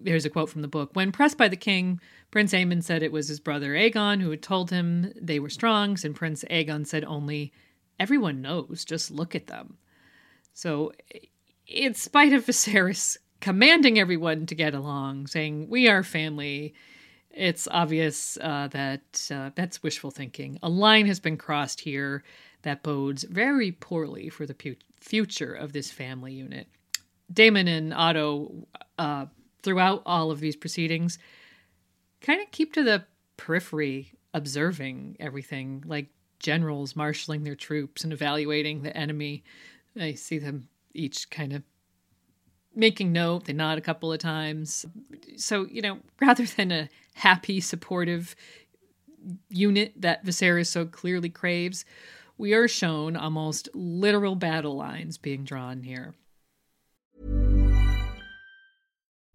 Here's a quote from the book. When pressed by the king, Prince Aemond said it was his brother Aegon who had told him they were strongs, and Prince Aegon said only, Everyone knows, just look at them. So in spite of Viserys commanding everyone to get along, saying, We are family, it's obvious uh, that uh, that's wishful thinking. A line has been crossed here that bodes very poorly for the pu- future of this family unit. Daemon and Otto, uh, throughout all of these proceedings, kind of keep to the periphery, observing everything, like generals marshaling their troops and evaluating the enemy. I see them each kind of making note. They nod a couple of times. So, you know, rather than a happy, supportive unit that Viserys so clearly craves, we are shown almost literal battle lines being drawn here.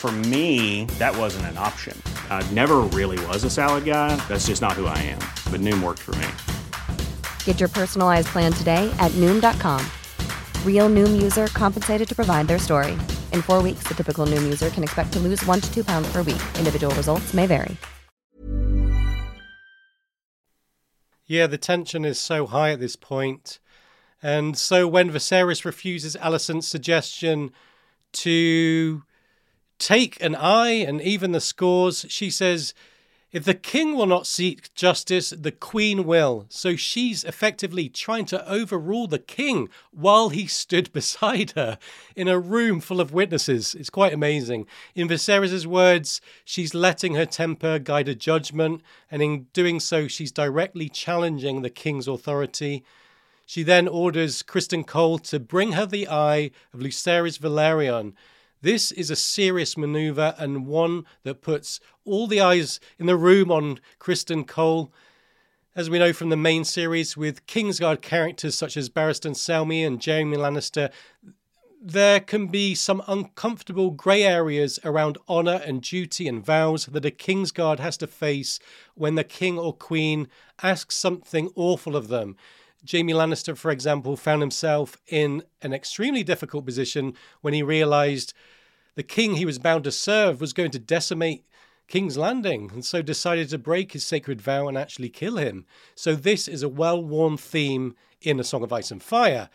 For me, that wasn't an option. I never really was a salad guy. That's just not who I am. But Noom worked for me. Get your personalized plan today at Noom.com. Real Noom user compensated to provide their story. In four weeks, the typical Noom user can expect to lose one to two pounds per week. Individual results may vary. Yeah, the tension is so high at this point. And so when Viserys refuses Alicent's suggestion to take an eye and even the scores, she says, if the king will not seek justice, the queen will. So she's effectively trying to overrule the king while he stood beside her in a room full of witnesses. It's quite amazing. In Viserys' words, she's letting her temper guide her judgment, and in doing so, she's directly challenging the king's authority. She then orders Criston Cole to bring her the eye of Lucerys Velaryon. This is a serious maneuver and one that puts all the eyes in the room on Criston Cole. As we know from the main series, with Kingsguard characters such as Barristan Selmy and Jaime Lannister, there can be some uncomfortable grey areas around honour and duty and vows that a Kingsguard has to face when the king or queen asks something awful of them. Jaime Lannister, for example, found himself in an extremely difficult position when he realized the king he was bound to serve was going to decimate King's Landing, and so decided to break his sacred vow and actually kill him. So, this is a well worn theme in A Song of Ice and Fire.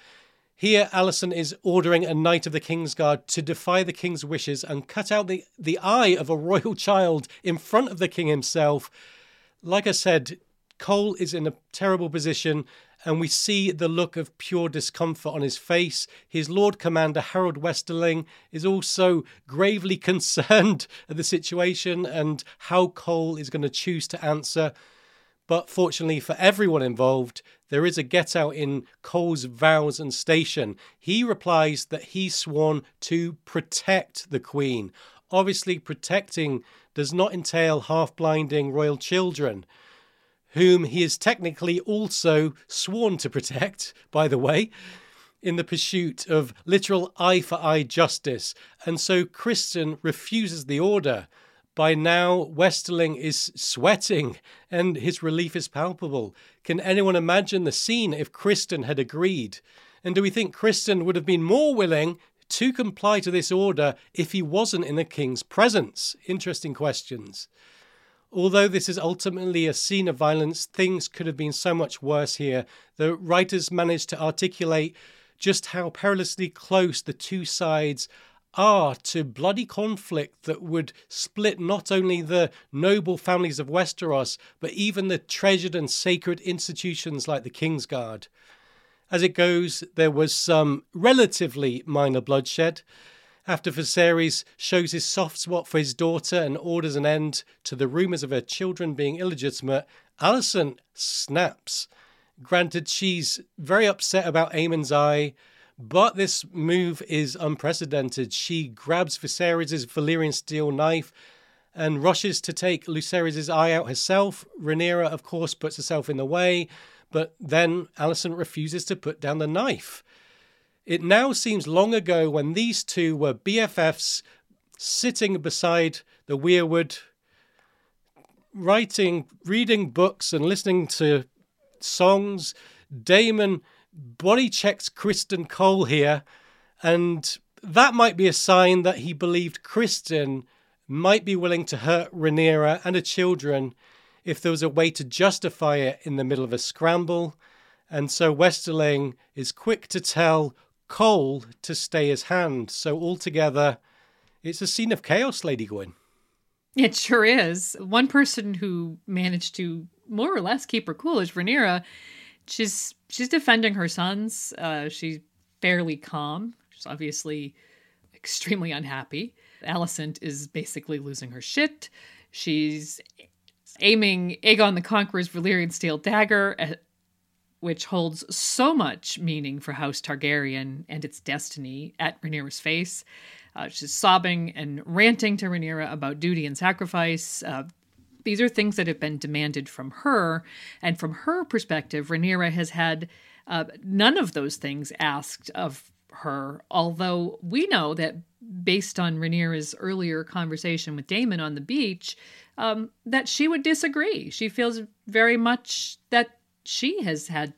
Here, Alicent is ordering a knight of the Kingsguard to defy the king's wishes and cut out the, the eye of a royal child in front of the king himself. Like I said, Cole is in a terrible position, and we see the look of pure discomfort on his face. His Lord Commander, Harrold Westerling, is also gravely concerned at the situation and how Cole is going to choose to answer. But fortunately for everyone involved, there is a get out in Cole's vows and station. He replies that he's sworn to protect the Queen. Obviously, protecting does not entail half blinding royal children whom he is technically also sworn to protect, by the way, in the pursuit of literal eye for eye justice. And so Criston refuses the order. By now, Westerling is sweating and his relief is palpable. Can anyone imagine the scene if Criston had agreed? And do we think Criston would have been more willing to comply to this order if he wasn't in the king's presence? Interesting questions. Although this is ultimately a scene of violence, things could have been so much worse here. The writers managed to articulate just how perilously close the two sides are to bloody conflict that would split not only the noble families of Westeros, but even the treasured and sacred institutions like the Kingsguard. As it goes, there was some relatively minor bloodshed after Viserys shows his soft spot for his daughter and orders an end to the rumours of her children being illegitimate, Alicent snaps. Granted, she's very upset about Aemond's eye, but this move is unprecedented. She grabs Viserys' Valyrian steel knife and rushes to take Lucerys' eye out herself. Rhaenyra, of course, puts herself in the way, but then Alicent refuses to put down the knife. It now seems long ago when these two were BFFs sitting beside the weirwood, writing, reading books, and listening to songs. Daemon body checks Criston Cole here, and that might be a sign that he believed Criston might be willing to hurt Rhaenyra and her children if there was a way to justify it in the middle of a scramble. And so Westerling is quick to tell Cole to stay his hand. So altogether, it's a scene of chaos, Lady Gwyn. It sure is. One person who managed to more or less keep her cool is Rhaenyra. She's she's defending her sons. Uh, she's fairly calm. She's obviously extremely unhappy. Alicent is basically losing her shit. She's aiming Aegon the Conqueror's Valyrian steel dagger, at, which holds so much meaning for House Targaryen and its destiny, at Rhaenyra's face. Uh, she's sobbing and ranting to Rhaenyra about duty and sacrifice. Uh, these are things that have been demanded from her, and from her perspective, Rhaenyra has had uh, none of those things asked of her. Although we know that based on Rhaenyra's earlier conversation with Daemon on the beach, um, that she would disagree. She feels very much that she has had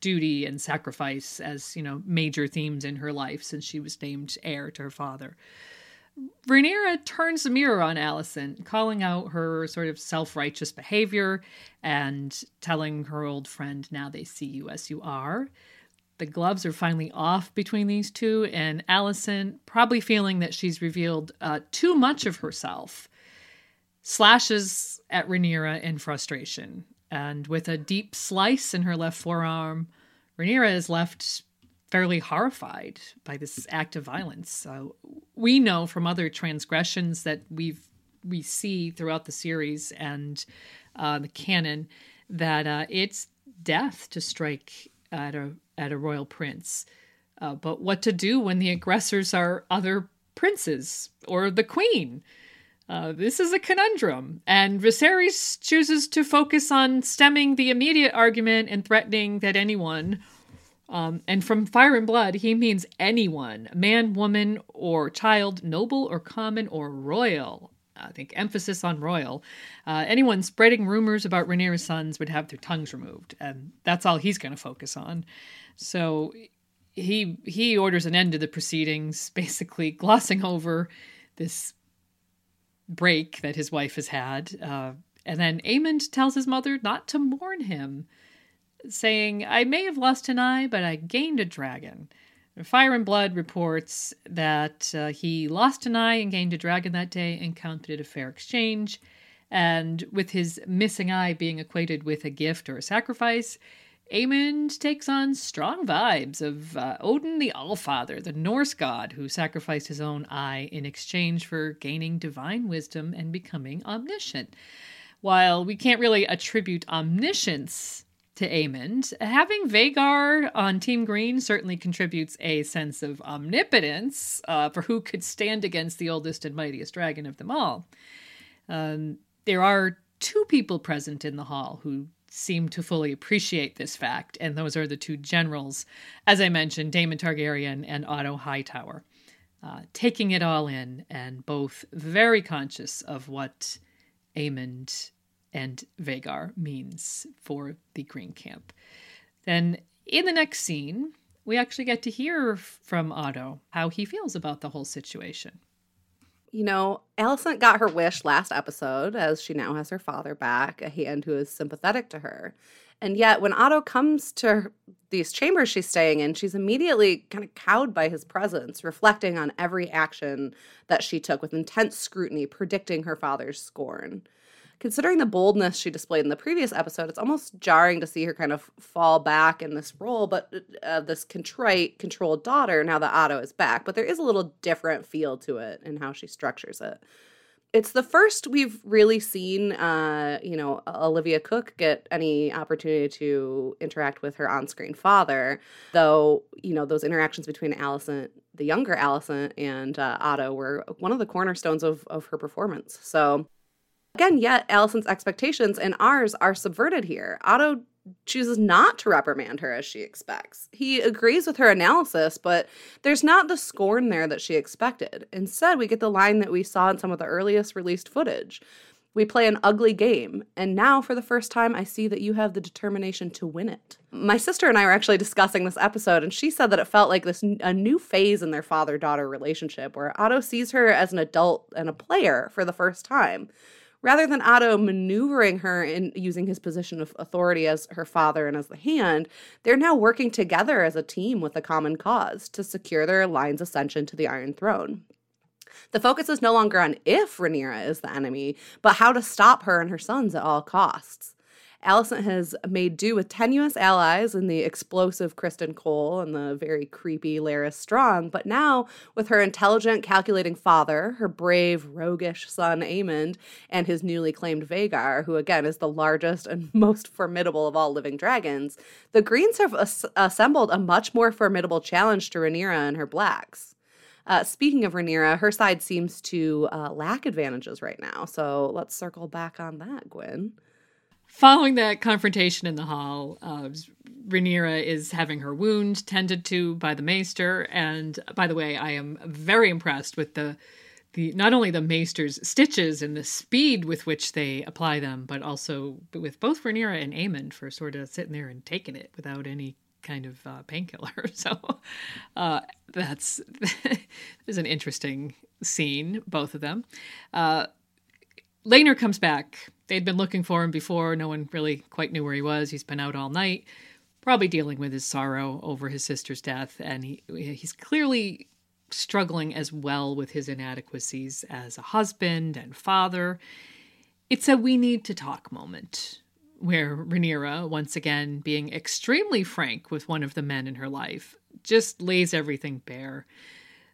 duty and sacrifice as you know major themes in her life since she was named heir to her father. Rhaenyra turns the mirror on Alicent, calling out her sort of self-righteous behavior and telling her old friend, "Now they see you as you are." The gloves are finally off between these two, and Alicent, probably feeling that she's revealed uh, too much of herself, slashes at Rhaenyra in frustration. And with a deep slice in her left forearm, Rhaenyra is left fairly horrified by this act of violence. Uh, we know from other transgressions that we've we see throughout the series and uh, the canon that uh, it's death to strike at a at a royal prince. Uh, but what to do when the aggressors are other princes or the queen? Uh, this is a conundrum, and Viserys chooses to focus on stemming the immediate argument and threatening that anyone, um, and from fire and blood, he means anyone man, woman, or child, noble or common or royal. I think emphasis on royal. Uh, anyone spreading rumors about Rhaenyra's sons would have their tongues removed, and that's all he's going to focus on. So he he orders an end to the proceedings, basically glossing over this break that his wife has had. Uh, and then Aemond tells his mother not to mourn him, saying, I may have lost an eye, but I gained a dragon. Fire and Blood reports that uh, he lost an eye and gained a dragon that day and counted it a fair exchange. And with his missing eye being equated with a gift or a sacrifice, Aemond takes on strong vibes of uh, Odin the Allfather, the Norse god who sacrificed his own eye in exchange for gaining divine wisdom and becoming omniscient. While we can't really attribute omniscience to Aemond, having Vhagar on Team Green certainly contributes a sense of omnipotence uh, for who could stand against the oldest and mightiest dragon of them all. Um, there are two people present in the hall who seem to fully appreciate this fact, and those are the two generals, as I mentioned, Daemon Targaryen and Otto Hightower, uh, taking it all in and both very conscious of what Aemond and Vhagar means for the Green Camp. Then, in the next scene, we actually get to hear from Otto how he feels about the whole situation you know, Alicent got her wish last episode as she now has her father back, a hand who is sympathetic to her. And yet, when Otto comes to these chambers she's staying in, she's immediately kind of cowed by his presence, reflecting on every action that she took with intense scrutiny, predicting her father's scorn considering the boldness she displayed in the previous episode, it's almost jarring to see her kind of fall back in this role, but uh, this contrite, controlled daughter now that Otto is back. But there is a little different feel to it in how she structures it. It's the first we've really seen, uh, you know, Olivia Cooke get any opportunity to interact with her on-screen father. Though, you know, those interactions between Alicent, the younger Alicent, and uh, Otto were one of the cornerstones of of her performance. So Again, yet Alicent's expectations and ours are subverted here. Otto chooses not to reprimand her as she expects. He agrees with her analysis, but there's not the scorn there that she expected. Instead, we get the line that we saw in some of the earliest released footage. We play an ugly game, and now for the first time, I see that you have the determination to win it. My sister and I were actually discussing this episode, and she said that it felt like this a new phase in their father daughter relationship where Otto sees her as an adult and a player for the first time. Rather than Otto maneuvering her and using his position of authority as her father and as the hand, they're now working together as a team with a common cause to secure their line's ascension to the Iron Throne. The focus is no longer on if Rhaenyra is the enemy, but how to stop her and her sons at all costs. Alicent has made do with tenuous allies in the explosive Criston Cole and the very creepy Larys Strong, but now with her intelligent, calculating father, her brave, roguish son Aemond, and his newly claimed Vhagar, who again is the largest and most formidable of all living dragons, the Greens have as- assembled a much more formidable challenge to Rhaenyra and her Blacks. Uh, speaking of Rhaenyra, her side seems to uh, lack advantages right now. So let's circle back on that, Gwen. Following that confrontation in the hall, uh, Rhaenyra is having her wound tended to by the maester. And by the way, I am very impressed with the the not only the maester's stitches and the speed with which they apply them, but also with both Rhaenyra and Aemond for sort of sitting there and taking it without any kind of uh, painkiller. So uh, that's is an interesting scene, both of them. Uh, Laenor comes back. They'd been looking for him before. No one really quite knew where he was. He's been out all night, probably dealing with his sorrow over his sister's death, and he he's clearly struggling as well with his inadequacies as a husband and father. It's a we need to talk moment where Rhaenyra, once again being extremely frank with one of the men in her life, just lays everything bare.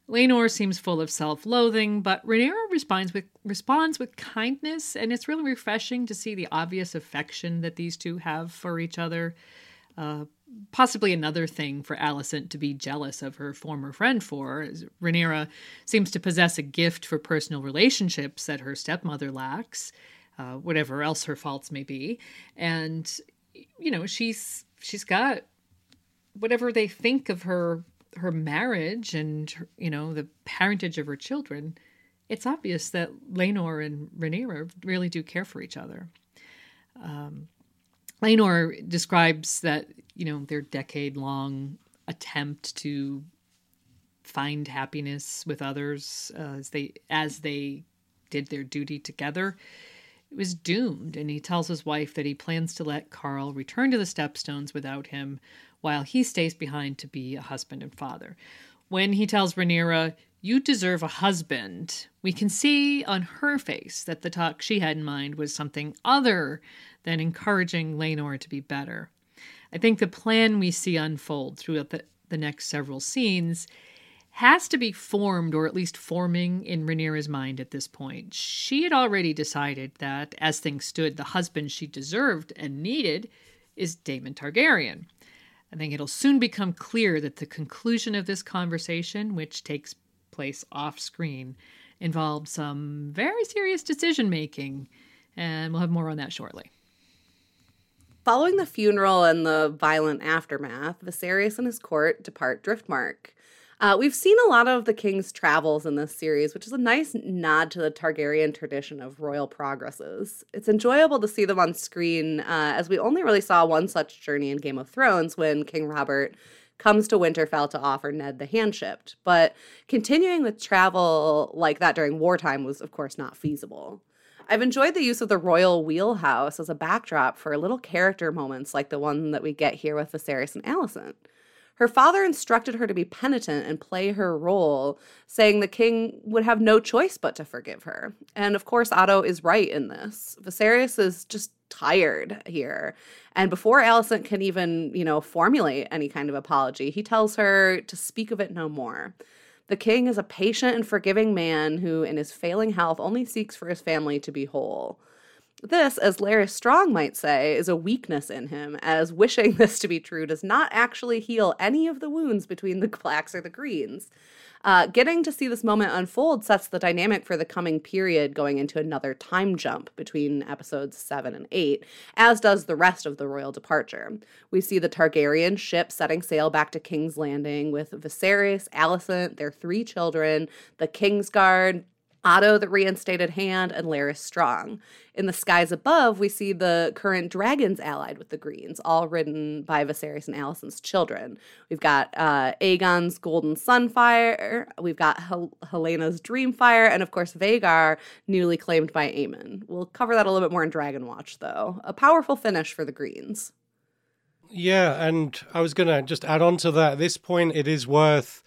Laenor seems full of self-loathing, but Rhaenyra responds with responds with kindness, and it's really refreshing to see the obvious affection that these two have for each other. Uh, possibly another thing for Alicent to be jealous of her former friend for. Rhaenyra seems to possess a gift for personal relationships that her stepmother lacks, uh, whatever else her faults may be, and you know she's she's got whatever they think of her her marriage and you know the parentage of her children, it's obvious that Laenor and Rhaenyra really do care for each other. Um, Laenor describes that you know their decade long attempt to find happiness with others uh, as they as they did their duty together it was doomed and he tells his wife that he plans to let Qarl return to the stepstones without him while he stays behind to be a husband and father. When he tells Rhaenyra, You deserve a husband, we can see on her face that the talk she had in mind was something other than encouraging Laenor to be better. I think the plan we see unfold throughout the, the next several scenes has to be formed, or at least forming, in Rhaenyra's mind at this point. She had already decided that, as things stood, the husband she deserved and needed is Daemon Targaryen. I think it'll soon become clear that the conclusion of this conversation, which takes place off screen, involved some very serious decision making, and we'll have more on that shortly. Following the funeral and the violent aftermath, Viserys and his court depart Driftmark. Uh, we've seen a lot of the king's travels in this series, which is a nice nod to the Targaryen tradition of royal progresses. It's enjoyable to see them on screen, uh, as we only really saw one such journey in Game of Thrones when King Robert comes to Winterfell to offer Ned the handship. But continuing with travel like that during wartime was, of course, not feasible. I've enjoyed the use of the royal wheelhouse as a backdrop for little character moments like the one that we get here with Viserys and Alicent. Her father instructed her to be penitent and play her role, saying the king would have no choice but to forgive her. And of course, Otto is right in this. Viserys is just tired here. And before Alicent can even, you know, formulate any kind of apology, he tells her to speak of it no more. The king is a patient and forgiving man who, in his failing health, only seeks for his family to be whole. This, as Larys Strong might say, is a weakness in him, as wishing this to be true does not actually heal any of the wounds between the blacks or the greens. Uh, getting to see this moment unfold sets the dynamic for the coming period going into another time jump between episodes 7 and 8, as does the rest of the royal departure. We see the Targaryen ship setting sail back to King's Landing with Viserys, Alicent, their three children, the Kingsguard, Otto, the reinstated hand, and Larys Strong. In the skies above, we see the current dragons allied with the Greens, all ridden by Viserys and Alicent's children. We've got uh, Aegon's Golden Sunfyre, we've got Hel- Helaena's Dreamfyre, and of course Vhagar, newly claimed by Aemond. We'll cover that a little bit more in Dragon Watch, though. A powerful finish for the Greens. Yeah, and I was going to just add on to that. At this point, it is worth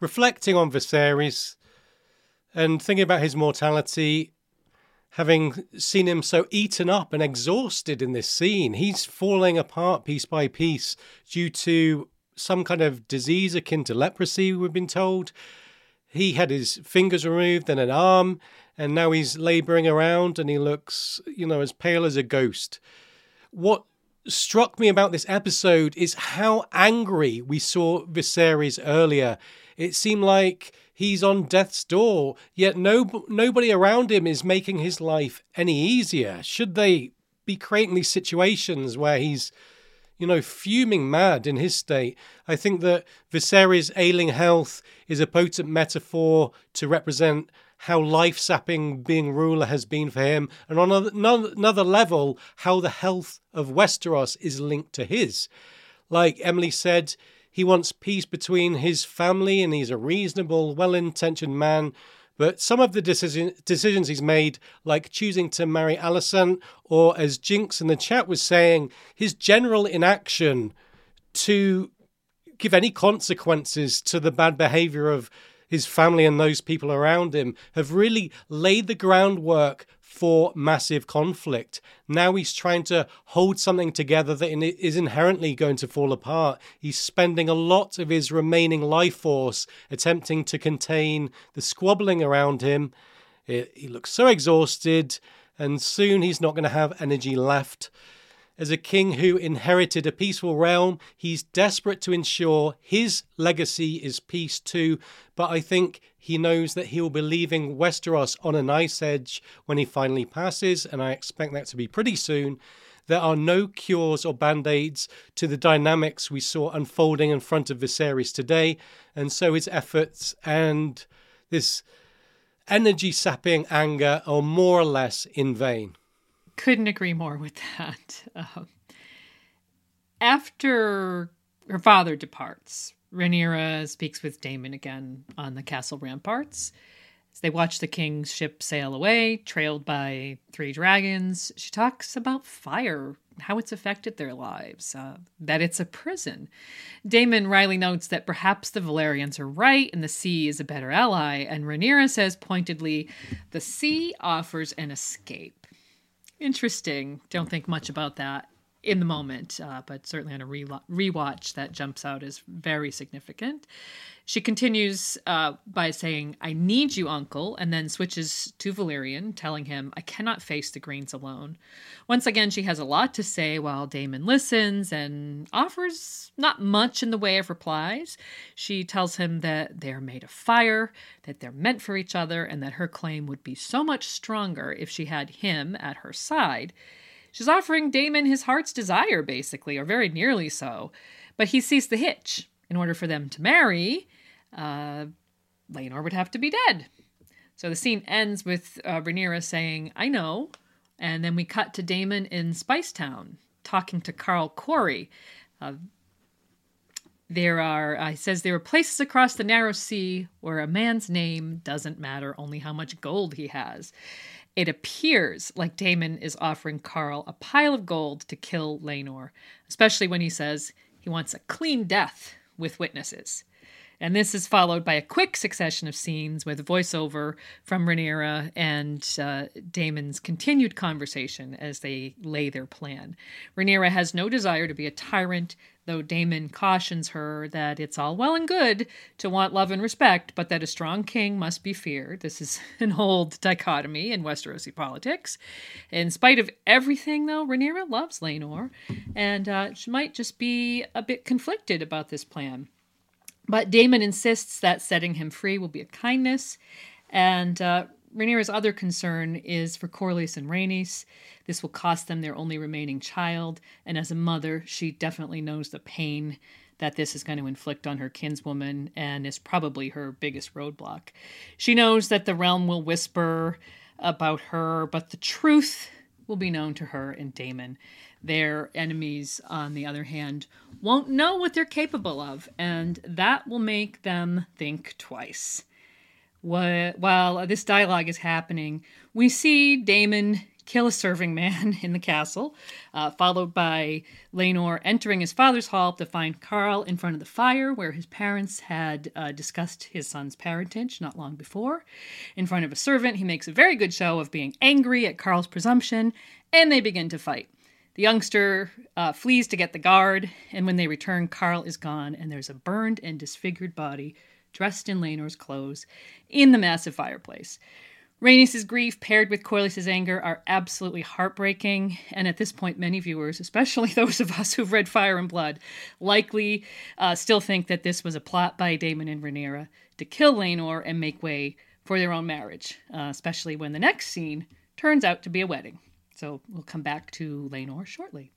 reflecting on Viserys And thinking about his mortality, having seen him so eaten up and exhausted in this scene, he's falling apart piece by piece due to some kind of disease akin to leprosy, we've been told. He had his fingers removed and an arm, and now he's laboring around and he looks, you know, as pale as a ghost. What struck me about this episode is how angry we saw Viserys earlier. It seemed like he's on death's door, yet no nobody around him is making his life any easier. Should they be creating these situations where he's you know, fuming mad in his state. I think that Viserys' ailing health is a potent metaphor to represent how life sapping being ruler has been for him, and on another level, how the health of Westeros is linked to his. Like Emily said, he wants peace between his family, and he's a reasonable, well intentioned man. But some of the decision, decisions he's made, like choosing to marry Alicent, or as Jinx in the chat was saying, his general inaction to give any consequences to the bad behavior of his family and those people around him, have really laid the groundwork for massive conflict. Now he's trying to hold something together that is inherently going to fall apart. He's spending a lot of his remaining life force attempting to contain the squabbling around him. he looks so exhausted, and soon he's not going to have energy left. As a king who inherited a peaceful realm, he's desperate to ensure his legacy is peace too. But I think he knows that he will be leaving Westeros on a nice edge when he finally passes, and I expect that to be pretty soon. There are no cures or band aids to the dynamics we saw unfolding in front of Viserys today, and so his efforts and this energy sapping anger are more or less in vain. Couldn't agree more with that. Um, after her father departs, Rhaenyra speaks with Daemon again on the castle ramparts. As they watch the king's ship sail away, trailed by three dragons, she talks about fire, how it's affected their lives, uh, that it's a prison. Daemon Riley notes that perhaps the Velaryons are right and the sea is a better ally, and Rhaenyra says pointedly, the sea offers an escape interesting. Don't think much about that in the moment, uh, but certainly on a re- rewatch, that jumps out as very significant. She continues uh, by saying, I need you, uncle, and then switches to Valyrian, telling him, I cannot face the Greens alone. Once again, she has a lot to say while Daemon listens and offers not much in the way of replies. She tells him that they are made of fire, that they're meant for each other, and that her claim would be so much stronger if she had him at her side. She's offering Daemon his heart's desire, basically, or very nearly so. But he sees the hitch. In order for them to marry, uh, Laenor would have to be dead. So the scene ends with uh, Rhaenyra saying, I know. And then we cut to Daemon in Spicetown talking to Qarl Correy. Uh, there are, uh, he says, there are places across the narrow sea where a man's name doesn't matter, only how much gold he has. It appears like Daemon is offering Qarl a pile of gold to kill Laenor, especially when he says he wants a clean death with witnesses. And this is followed by a quick succession of scenes with voiceover from Rhaenyra and uh, Daemon's continued conversation as they lay their plan. Rhaenyra has no desire to be a tyrant, though Daemon cautions her that it's all well and good to want love and respect, but that a strong king must be feared. This is an old dichotomy in Westerosi politics. In spite of everything, though, Rhaenyra loves Laenor, and uh, she might just be a bit conflicted about this plan. But Daemon insists that setting him free will be a kindness, and uh, Rhaenyra's other concern is for Corlys and Rhaenys. This will cost them their only remaining child, and as a mother, she definitely knows the pain that this is going to inflict on her kinswoman and is probably her biggest roadblock. She knows that the realm will whisper about her, but the truth will be known to her and Daemon. Their enemies, on the other hand, won't know what they're capable of, and that will make them think twice. While this dialogue is happening, we see Daemon kill a serving man in the castle, uh, followed by Laenor entering his father's hall to find Qarl in front of the fire where his parents had uh, discussed his son's parentage not long before. In front of a servant, he makes a very good show of being angry at Qarl's presumption, and they begin to fight. The youngster uh, flees to get the guard, and when they return, Qarl is gone, and there's a burned and disfigured body dressed in Laenor's clothes in the massive fireplace. Rhaenys' grief paired with Corlys's anger are absolutely heartbreaking, and at this point, many viewers, especially those of us who've read Fire and Blood, likely uh, still think that this was a plot by Daemon and Rhaenyra to kill Laenor and make way for their own marriage, uh, especially when the next scene turns out to be a wedding. So we'll come back to Laenor shortly.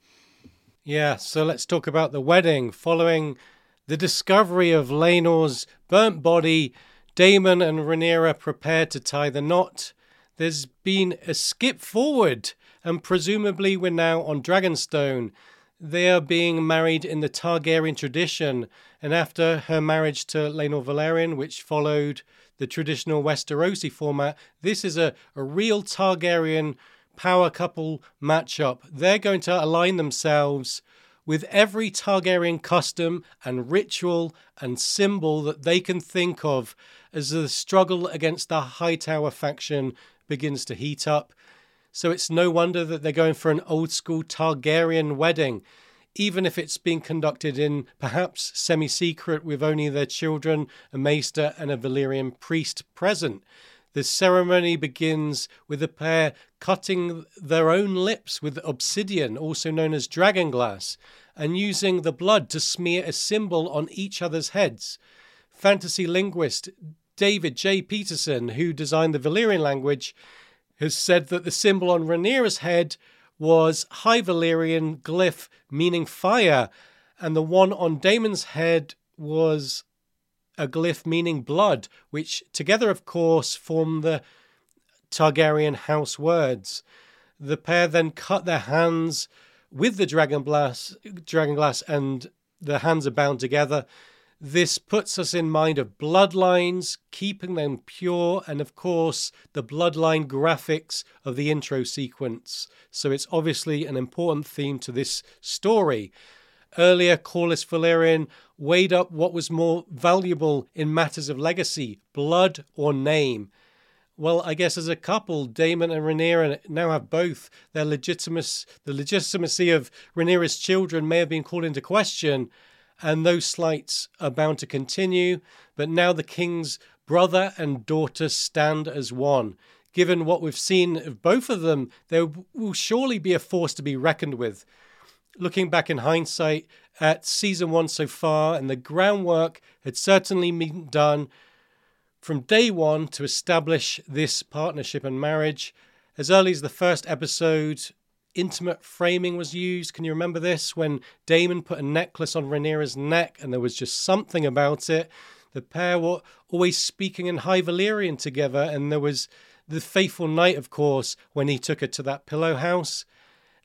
Yeah, so let's talk about the wedding. Following the discovery of Laenor's burnt body, Daemon and Rhaenyra prepare to tie the knot. There's been a skip forward, and presumably we're now on Dragonstone. They are being married in the Targaryen tradition, and after her marriage to Laenor Velaryon, which followed the traditional Westerosi format, this is a, a real Targaryen power couple matchup. They're going to align themselves with every Targaryen custom and ritual and symbol that they can think of as the struggle against the Hightower faction begins to heat up. So it's no wonder that they're going for an old school Targaryen wedding, even if it's being conducted in perhaps semi secret with only their children, a maester, and a Valyrian priest present. The ceremony begins with the pair cutting their own lips with obsidian, also known as dragon glass, and using the blood to smear a symbol on each other's heads. Fantasy linguist David J. Peterson, who designed the Valyrian language, has said that the symbol on Rhaenyra's head was High Valyrian glyph meaning fire, and the one on Daemon's head was a glyph meaning blood, which together, of course, form the Targaryen house words. The pair then cut their hands with the dragon glass, dragon glass, and the hands are bound together. This puts us in mind of bloodlines, keeping them pure, and of course, the bloodline graphics of the intro sequence. So it's obviously an important theme to this story. Earlier, Corlys Velaryon weighed up what was more valuable in matters of legacy, blood or name. Well, I guess as a couple, Daemon and Rhaenyra now have both. Their legitimacy, the legitimacy of Rhaenyra's children may have been called into question, and those slights are bound to continue. But now the king's brother and daughter stand as one. Given what we've seen of both of them, there will surely be a force to be reckoned with looking back in hindsight at season one so far, and the groundwork had certainly been done from day one to establish this partnership and marriage. As early as the first episode, intimate framing was used. Can you remember this? When Daemon put a necklace on Rhaenyra's neck and there was just something about it. The pair were always speaking in High Valyrian together, and there was the faithful night, of course, when he took her to that pillow house.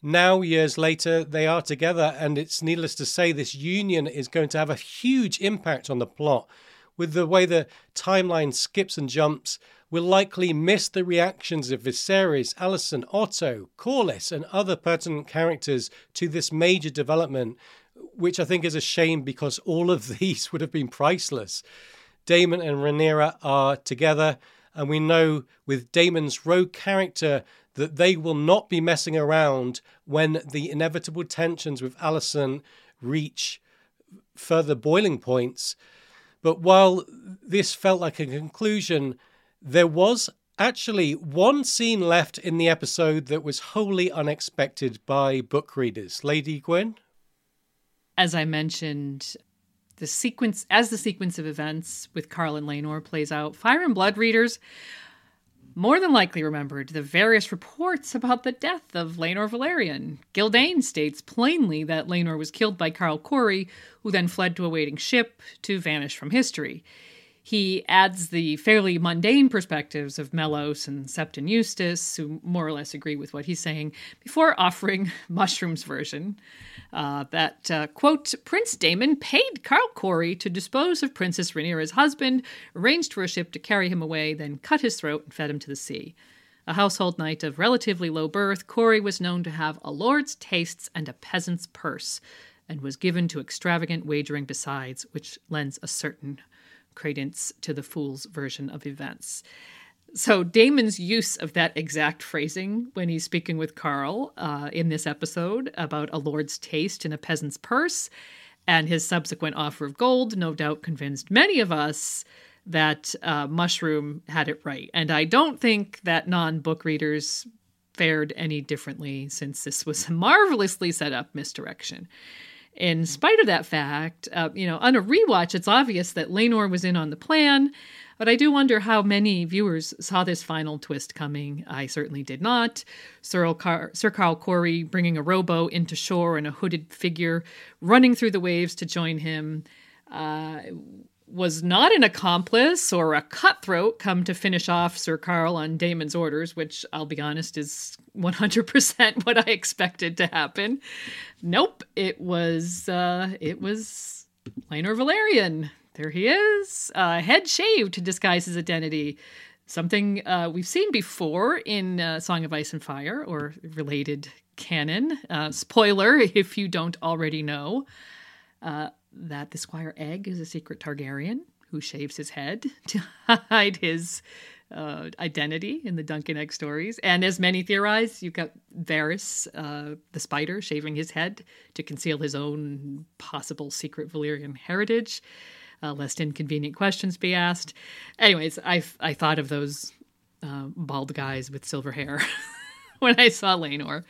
Now, years later, they are together, and it's needless to say, this union is going to have a huge impact on the plot. With the way the timeline skips and jumps, we'll likely miss the reactions of Viserys, Alicent, Otto, Corlys, and other pertinent characters to this major development, which I think is a shame because all of these would have been priceless. Daemon and Rhaenyra are together, and we know with Daemon's rogue character that they will not be messing around when the inevitable tensions with Alicent reach further boiling points. But while this felt like a conclusion, there was actually one scene left in the episode that was wholly unexpected by book readers. Lady Gwyn? As I mentioned, the sequence as the sequence of events with Qarl and Laenor plays out, Fire and Blood readers more than likely remembered the various reports about the death of Laenor Velaryon. Gyldayn states plainly that Laenor was killed by Qarl Correy, who then fled to a waiting ship to vanish from history. He adds the fairly mundane perspectives of Mellos and Septon Eustace, who more or less agree with what he's saying, before offering Mushroom's version uh, that, uh, quote, Prince Daemon paid Qarl Correy to dispose of Princess Rhaenyra's husband, arranged for a ship to carry him away, then cut his throat and fed him to the sea. A household knight of relatively low birth, Correy was known to have a lord's tastes and a peasant's purse, and was given to extravagant wagering besides, which lends a certain credence to the fool's version of events. So Daemon's use of that exact phrasing when he's speaking with Qarl uh, in this episode about a lord's taste in a peasant's purse and his subsequent offer of gold no doubt convinced many of us that uh, Mushroom had it right. And I don't think that non book readers fared any differently since this was a marvelously set up misdirection. In spite of that fact, uh, you know, on a rewatch, it's obvious that Laenor was in on the plan, but I do wonder how many viewers saw this final twist coming. I certainly did not. Sir, Car- Sir Qarl Correy bringing a rowboat into shore and a hooded figure running through the waves to join him. Uh, was not an accomplice or a cutthroat come to finish off Sir Qarl on Daemon's orders, which I'll be honest is 100% what I expected to happen. Nope, it was uh, it was Laenor Velaryon. there he is, uh, head shaved to disguise his identity. Something uh, we've seen before in uh, Song of Ice and Fire or related canon. Uh, spoiler if you don't already know uh, that the Squire Egg is a secret Targaryen who shaves his head to hide his uh, identity in the Dunk and Egg stories. And as many theorize, you've got Varys, uh, the spider, shaving his head to conceal his own possible secret Valyrian heritage uh, lest inconvenient questions be asked. Anyways, I I thought of those uh, bald guys with silver hair when I saw Laenor,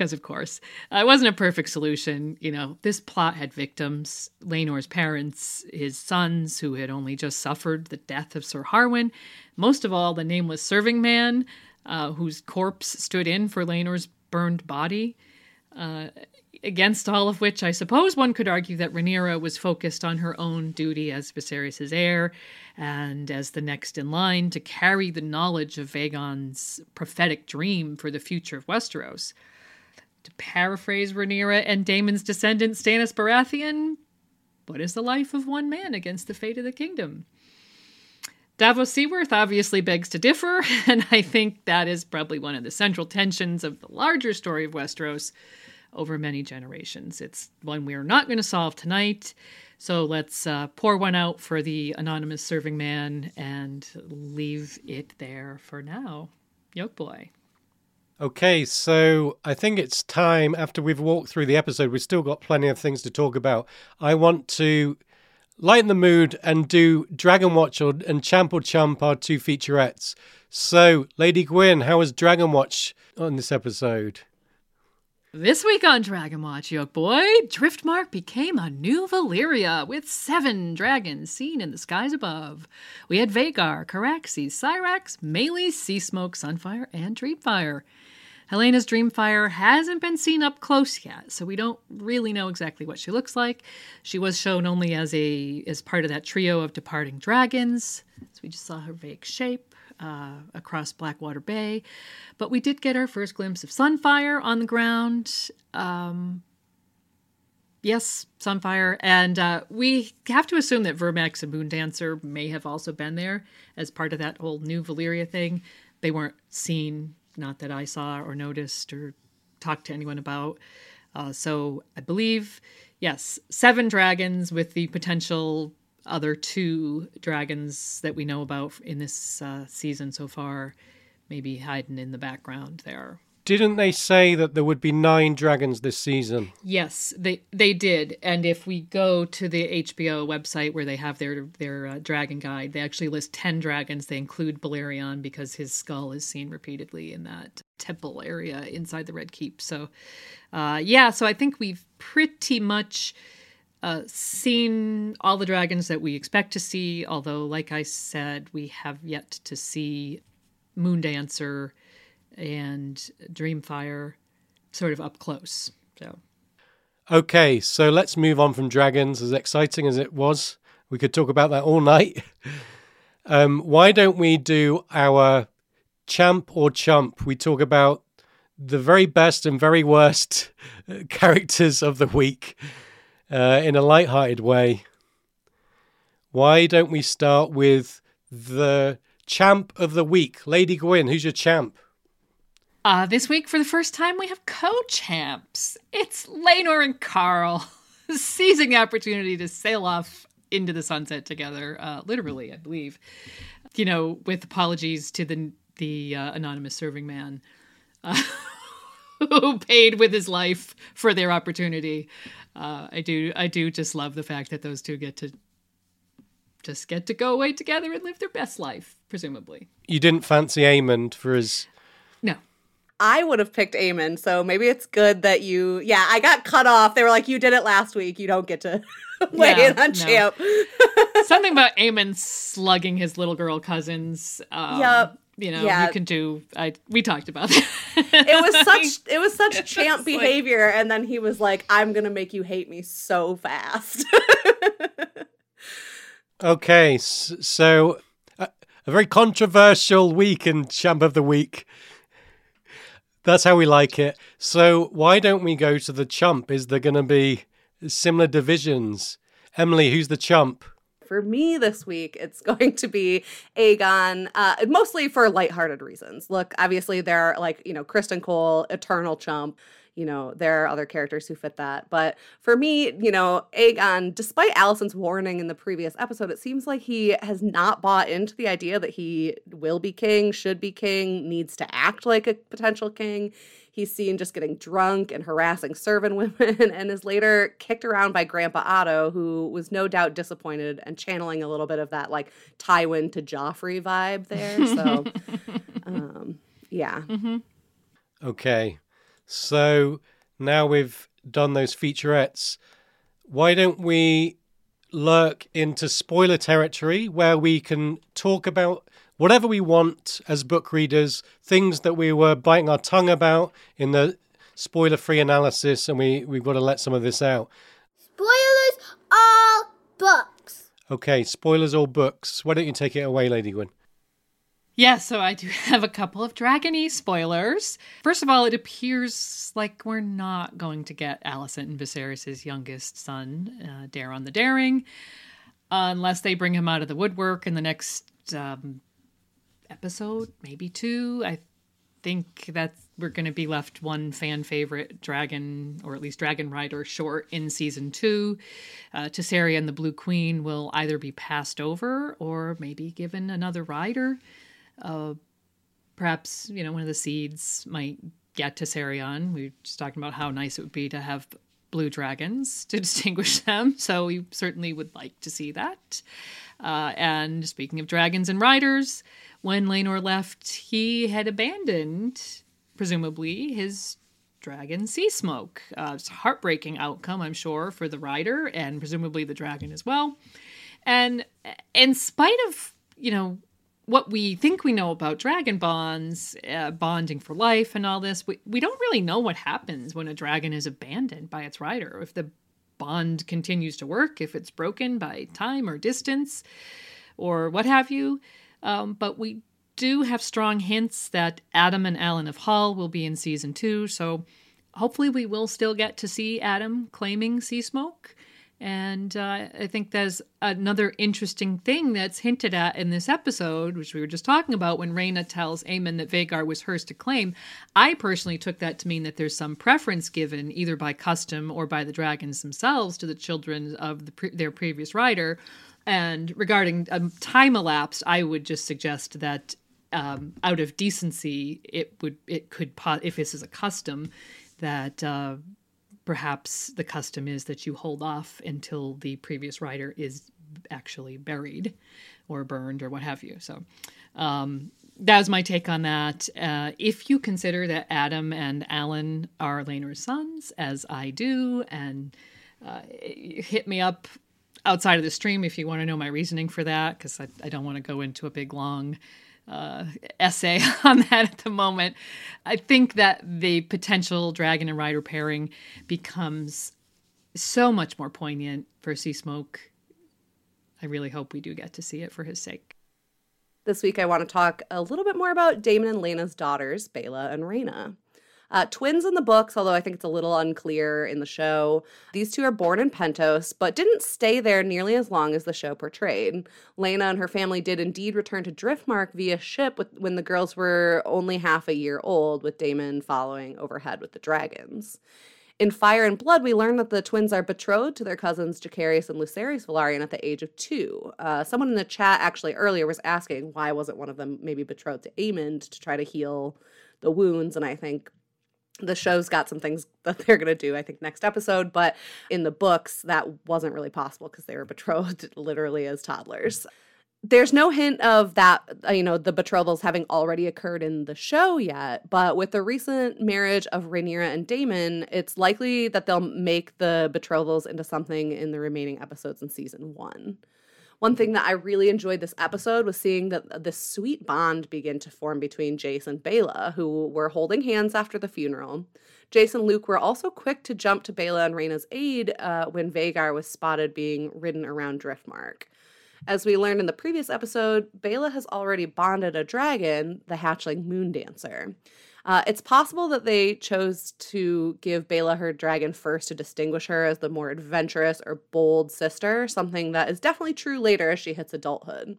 because of course uh, it wasn't a perfect solution. You know, this plot had victims: Laenor's parents, his sons, who had only just suffered the death of Sir Harwin. Most of all, the nameless serving man, uh, whose corpse stood in for Laenor's burned body. Uh, against all of which, I suppose one could argue that Rhaenyra was focused on her own duty as Viserys' heir and as the next in line to carry the knowledge of Vaegon's prophetic dream for the future of Westeros. To paraphrase Rhaenyra and Daemon's descendant Stannis Baratheon, what is the life of one man against the fate of the kingdom? Davos Seaworth obviously begs to differ, and I think that is probably one of the central tensions of the larger story of Westeros over many generations. It's one we're not going to solve tonight. So let's uh, pour one out for the anonymous serving man and leave it there for now. Yoke boy. Okay, so I think it's time after we've walked through the episode, we've still got plenty of things to talk about. I want to lighten the mood and do Dragon Watch or, and Champ or Chump, our two featurettes. So, Lady Gwyn, how was Dragon Watch on this episode? This week on Dragon Watch, Yoke Boy, Driftmark became a new Valyria with seven dragons seen in the skies above. We had Vhagar, Caraxes, Syrax, Meleys, Seasmoke, Sunfyre, and Dreamfyre. Helaena's Dreamfyre hasn't been seen up close yet, so we don't really know exactly what she looks like. She was shown only as a as part of that trio of departing dragons, so we just saw her vague shape uh, across Blackwater Bay. But we did get our first glimpse of Sunfyre on the ground. Um, yes, Sunfyre. And uh, we have to assume that Vermax and Moondancer may have also been there as part of that whole new Valyria thing. They weren't seen, not that I saw or noticed or talked to anyone about. Uh, so I believe, yes, seven dragons with the potential other two dragons that we know about in this uh, season so far, maybe hiding in the background there. Didn't they say that there would be nine dragons this season? Yes, they they did. And if we go to the HBO website where they have their their uh, dragon guide, they actually list ten dragons. They include Balerion because his skull is seen repeatedly in that temple area inside the Red Keep. So, uh, yeah. So I think we've pretty much uh, seen all the dragons that we expect to see, although, like I said, we have yet to see Moondancer and Dreamfyre sort of up close. So, okay, so let's move on from dragons. As exciting as it was, we could talk about that all night. um, why don't we do our champ or chump? We talk about the very best and very worst characters of the week uh, in a light-hearted way. Why don't we start with the champ of the week. Lady Gwyn, who's your champ? Uh, this week, for the first time, we have co-champs. It's Laenor and Qarl seizing the opportunity to sail off into the sunset together, uh, literally, I believe. You know, with apologies to the the uh, anonymous serving man uh, who paid with his life for their opportunity. Uh, I do, I do just love the fact that those two get to just get to go away together and live their best life, presumably. You didn't fancy Aemond for his. No. I would have picked Aemond, so maybe it's good that you. Yeah, I got cut off. They were like, "You did it last week. You don't get to weigh No, in on no. champ." Something about Aemond slugging his little girl cousins. Um, Yep. You know, Yeah. you can do. I we talked about that. it was such it was such champ It's like- behavior, and then he was like, "I'm gonna make you hate me so fast." Okay, so uh, a very controversial week in Champ of the Week. That's how we like it. So why don't we go to the chump? Is there going to be similar divisions? Emily, who's the chump? for me this week, it's going to be Aegon, uh, mostly for lighthearted reasons. Look, obviously there are like, you know, Criston Cole, Eternal Chump. You know, there are other characters who fit that. But for me, you know, Aegon, despite Alicent's warning in the previous episode, it seems like he has not bought into the idea that he will be king, should be king, needs to act like a potential king. He's seen just getting drunk and harassing servant women and is later kicked around by Grandpa Otto, who was no doubt disappointed and channeling a little bit of that like Tywin to Joffrey vibe there. So, um, yeah. Okay, so now we've done those featurettes. Why don't we lurk into spoiler territory where we can talk about whatever we want as book readers, things that we were biting our tongue about in the spoiler free analysis, and we, we've got to let some of this out. Spoilers all books. Okay, spoilers all books. Why don't you take it away, Lady Gwyn? Yeah, so I do have a couple of Dragony spoilers. First of all, it appears like we're not going to get Alicent and Viserys' youngest son, uh, Daeron the Daring, unless they bring him out of the woodwork in the next um, episode, maybe two. I think that we're going to be left one fan favorite dragon, or at least dragon rider, short in season two. Uh, and the Blue Queen will either be passed over or maybe given another rider perhaps you know one of the seeds might get to Sarion. We were just talking about how nice it would be to have blue dragons to distinguish them, so we certainly would like to see that. Uh, and speaking of dragons and riders, when Laenor left, he had abandoned, presumably, his dragon Sea Smoke. Uh, it's a heartbreaking outcome, I'm sure, for the rider and presumably the dragon as well. And in spite of, you know, what we think we know about dragon bonds, uh, bonding for life, and all this, we, we don't really know what happens when a dragon is abandoned by its rider. If the bond continues to work, if it's broken by time or distance, or what have you. Um, but we do have strong hints that Addam and Alyn of Hull will be in season two, so hopefully we will still get to see Addam claiming Sea Smoke. And uh, I think there's another interesting thing that's hinted at in this episode, which we were just talking about when Rhaena tells Aemond that Vhagar was hers to claim. I personally took that to mean that there's some preference given, either by custom or by the dragons themselves, to the children of the pre- their previous rider. And regarding um, time elapsed, I would just suggest that um, out of decency, it would it could po- if this is a custom that. Uh, perhaps the custom is that you hold off until the previous rider is actually buried or burned or what have you. So um, that was my take on that. Uh, if you consider that Addam and Alyn are Laenor's sons, as I do, and uh, hit me up outside of the stream if you want to know my reasoning for that, because I, I don't want to go into a big long uh, essay on that at the moment. I think that the potential dragon and rider pairing becomes so much more poignant for Sea Smoke. I really hope we do get to see it for his sake. This week, I want to talk a little bit more about Daemon and Laena's daughters, Baela and Rhaena. Uh, twins in the books, although I think it's a little unclear in the show. These two are born in Pentos, but didn't stay there nearly as long as the show portrayed. Laena and her family did indeed return to Driftmark via ship with, when the girls were only half a year old, with Daemon following overhead with the dragons. In Fire and Blood, we learn that the twins are betrothed to their cousins Jacaerys and Lucerys Velaryon at the age of two. Uh, someone in the chat actually earlier was asking why wasn't one of them maybe betrothed to Aemond to try to heal the wounds, and I think the show's got some things that they're going to do i think next episode but in the books that wasn't really possible because they were betrothed literally as toddlers there's no hint of that, uh, you know, the betrothals having already occurred in the show yet. But with the recent marriage of Rhaenyra and Daemon, it's likely that they'll make the betrothals into something in the remaining episodes in season one. One thing that I really enjoyed this episode was seeing that this sweet bond begin to form between Jace and Baela, who were holding hands after the funeral. Jace and Luke were also quick to jump to Baela and Rhaena's aid uh, when Vhagar was spotted being ridden around Driftmark. As we learned in the previous episode, Baela has already bonded a dragon, the hatchling Moondancer. Uh, it's possible that they chose to give Baela her dragon first to distinguish her as the more adventurous or bold sister, something that is definitely true later as she hits adulthood.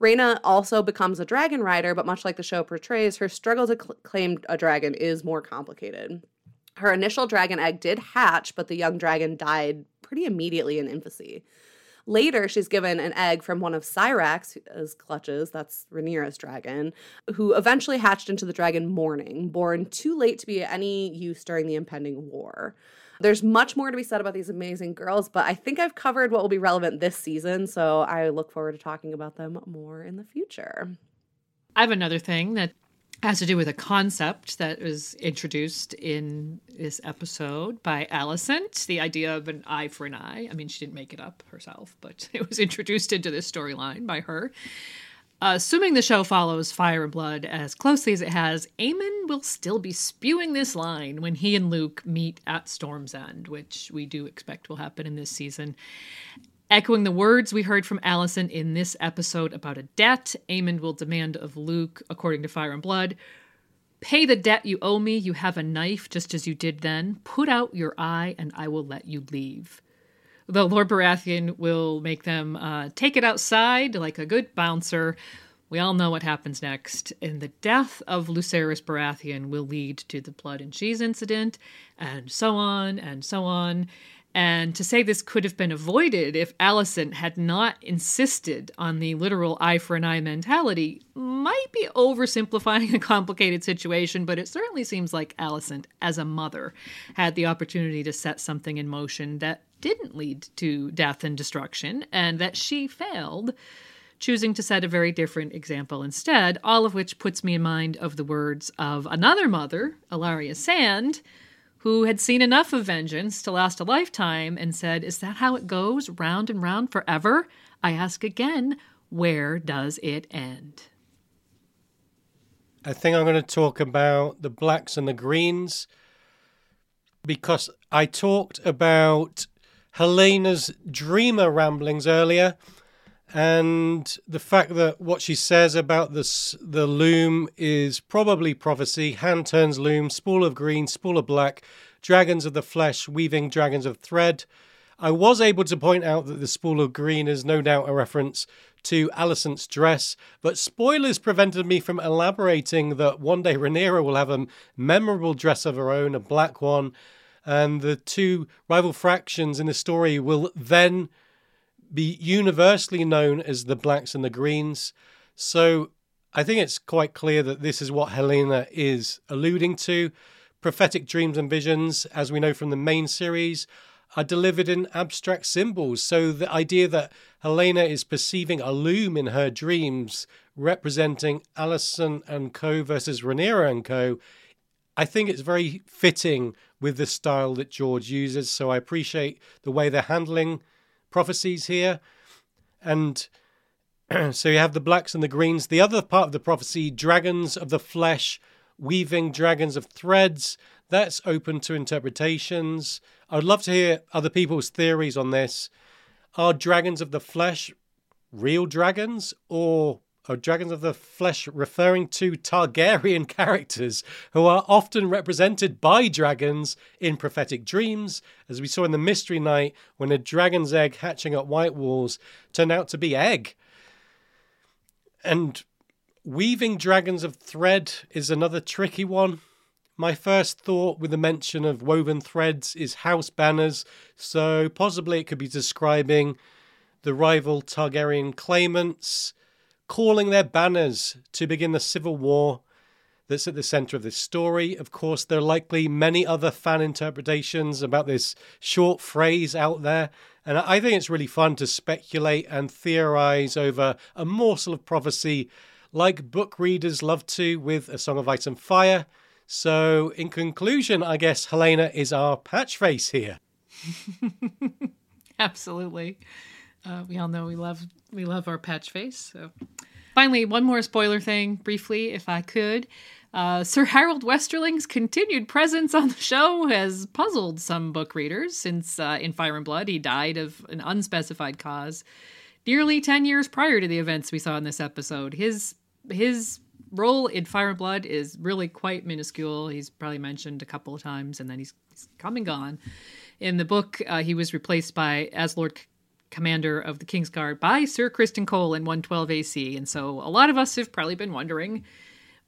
Rhaena also becomes a dragon rider, but much like the show portrays, her struggle to cl- claim a dragon is more complicated. Her initial dragon egg did hatch, but the young dragon died pretty immediately in infancy. Later, she's given an egg from one of Syrax's clutches, that's Rhaenyra's dragon, who eventually hatched into the dragon Morning, born too late to be any use during the impending war. There's much more to be said about these amazing girls, but I think I've covered what will be relevant this season, so I look forward to talking about them more in the future. I have another thing that has to do with a concept that was introduced in this episode by Alicent, the idea of an eye for an eye. I mean, she didn't make it up herself, but it was introduced into this storyline by her. Uh, assuming the show follows Fire and Blood as closely as it has, Aemond will still be spewing this line when he and Luke meet at Storm's End, which we do expect will happen in this season. Echoing the words we heard from Alicent in this episode about a debt, Aemond will demand of Luke, according to Fire and Blood, Pay the debt you owe me. You have a knife, just as you did then. Put out your eye, and I will let you leave. The Lord Baratheon will make them uh, take it outside like a good bouncer, we all know what happens next. And the death of Lucerys Baratheon will lead to the blood and cheese incident, and so on and so on. And to say this could have been avoided if Alicent had not insisted on the literal eye for an eye mentality might be oversimplifying a complicated situation, but it certainly seems like Alicent, as a mother, had the opportunity to set something in motion that didn't lead to death and destruction, and that she failed, choosing to set a very different example instead, all of which puts me in mind of the words of another mother, Ellaria Sand who had seen enough of vengeance to last a lifetime and said, Is that how it goes, round and round forever? I ask again, where does it end? I think I'm going to talk about the blacks and the greens because I talked about Helaena's dreamer ramblings earlier and the fact that what she says about this the loom is probably prophecy. Hand turns loom spool of green spool of black dragons of the flesh weaving dragons of thread. I was able to point out that the spool of green is no doubt a reference to Alicent's dress, but spoilers prevented me from elaborating that one day Rhaenyra will have a memorable dress of her own, a black one, and the two rival factions in the story will then be universally known as the blacks and the greens. So I think it's quite clear that this is what Helaena is alluding to. Prophetic dreams and visions, as we know from the main series, are delivered in abstract symbols. So the idea that Helaena is perceiving a loom in her dreams representing Alicent and Co. versus Rhaenyra and Co. I think it's very fitting with the style that George uses. So I appreciate the way they're handling prophecies here. And so you have the blacks and the greens. The other part of the prophecy, dragons of the flesh, weaving dragons of threads, that's open to interpretations. I would love to hear other people's theories on this. Are dragons of the flesh real dragons or are dragons of the flesh referring to Targaryen characters who are often represented by dragons in prophetic dreams, as we saw in the Mystery Knight when a dragon's egg hatching at Whitewalls turned out to be egg. And weaving dragons of thread is another tricky one. My first thought with the mention of woven threads is house banners, so possibly it could be describing the rival Targaryen claimants calling their banners to begin the civil war that's at the center of this story. Of course, there are likely many other fan interpretations about this short phrase out there, and I think it's really fun to speculate and theorize over a morsel of prophecy like book readers love to with A Song of Ice and Fire. So, in conclusion, I guess Helaena is our patch face here. Absolutely. Uh, we all know we love we love our patch face. So, finally, one more spoiler thing, briefly, if I could. Uh, Sir Harrold Westerling's continued presence on the show has puzzled some book readers since uh, in Fire and Blood he died of an unspecified cause nearly 10 years prior to the events we saw in this episode. His his role in Fire and Blood is really quite minuscule. He's probably mentioned a couple of times and then he's, he's come and gone. In the book, uh, he was replaced by as Lord commander of the King's Guard by Sir Criston Cole in 112 AC. And so a lot of us have probably been wondering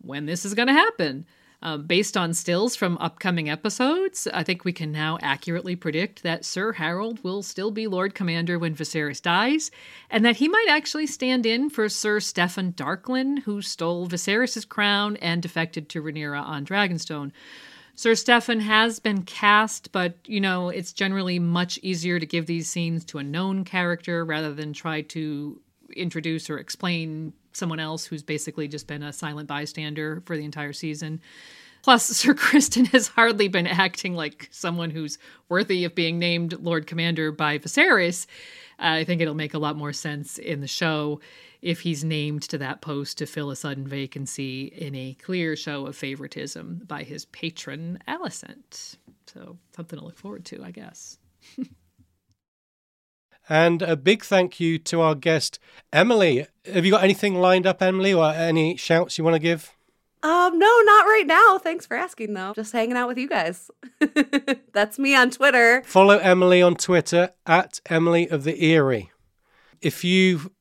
when this is going to happen. Um, based on stills from upcoming episodes, I think we can now accurately predict that Sir Harrold will still be Lord Commander when Viserys dies, and that he might actually stand in for Sir Steffon Darklyn, who stole Viserys' crown and defected to Rhaenyra on Dragonstone. Sir Steffon has been cast, but you know, it's generally much easier to give these scenes to a known character rather than try to introduce or explain someone else who's basically just been a silent bystander for the entire season. Plus, Sir Criston has hardly been acting like someone who's worthy of being named Lord Commander by Viserys. Uh, I think it'll make a lot more sense in the show if he's named to that post to fill a sudden vacancy in a clear show of favoritism by his patron, Alicent. So, something to look forward to, I guess. and a big thank you to our guest, Emily. Have you got anything lined up, Emily, or any shouts you want to give? Um, no, not right now. Thanks for asking, though. Just hanging out with you guys. That's me on Twitter. Follow Emily on Twitter at Emily of the Eyrie. If you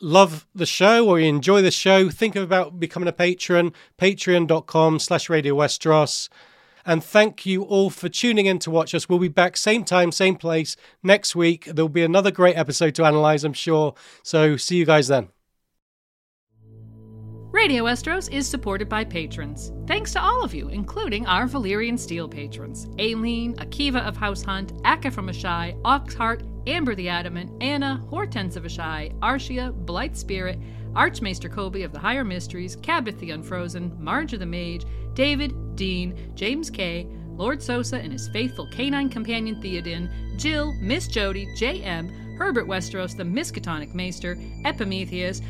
love the show or you enjoy the show, think about becoming a patron, patreon.com slash Radio Westeros. And thank you all for tuning in to watch us. We'll be back same time, same place next week. There'll be another great episode to analyze, I'm sure. So see you guys then. Radio Westeros is supported by patrons. Thanks to all of you, including our Valyrian Steel patrons Aileen, Akiva of House Hunt, Akka from Ashai, Oxheart, Amber the Adamant, Anna, Hortense of Ashai, Arshia, Blight Spirit, Archmaester Kobe of the Higher Mysteries, Cabot the Unfrozen, Marge the Mage, David, Dean, James K., Lord Sosa and his faithful canine companion Theoden, Jill, Miss Jody, J.M., Herbert Westeros, the Miskatonic Maester, Epimetheus,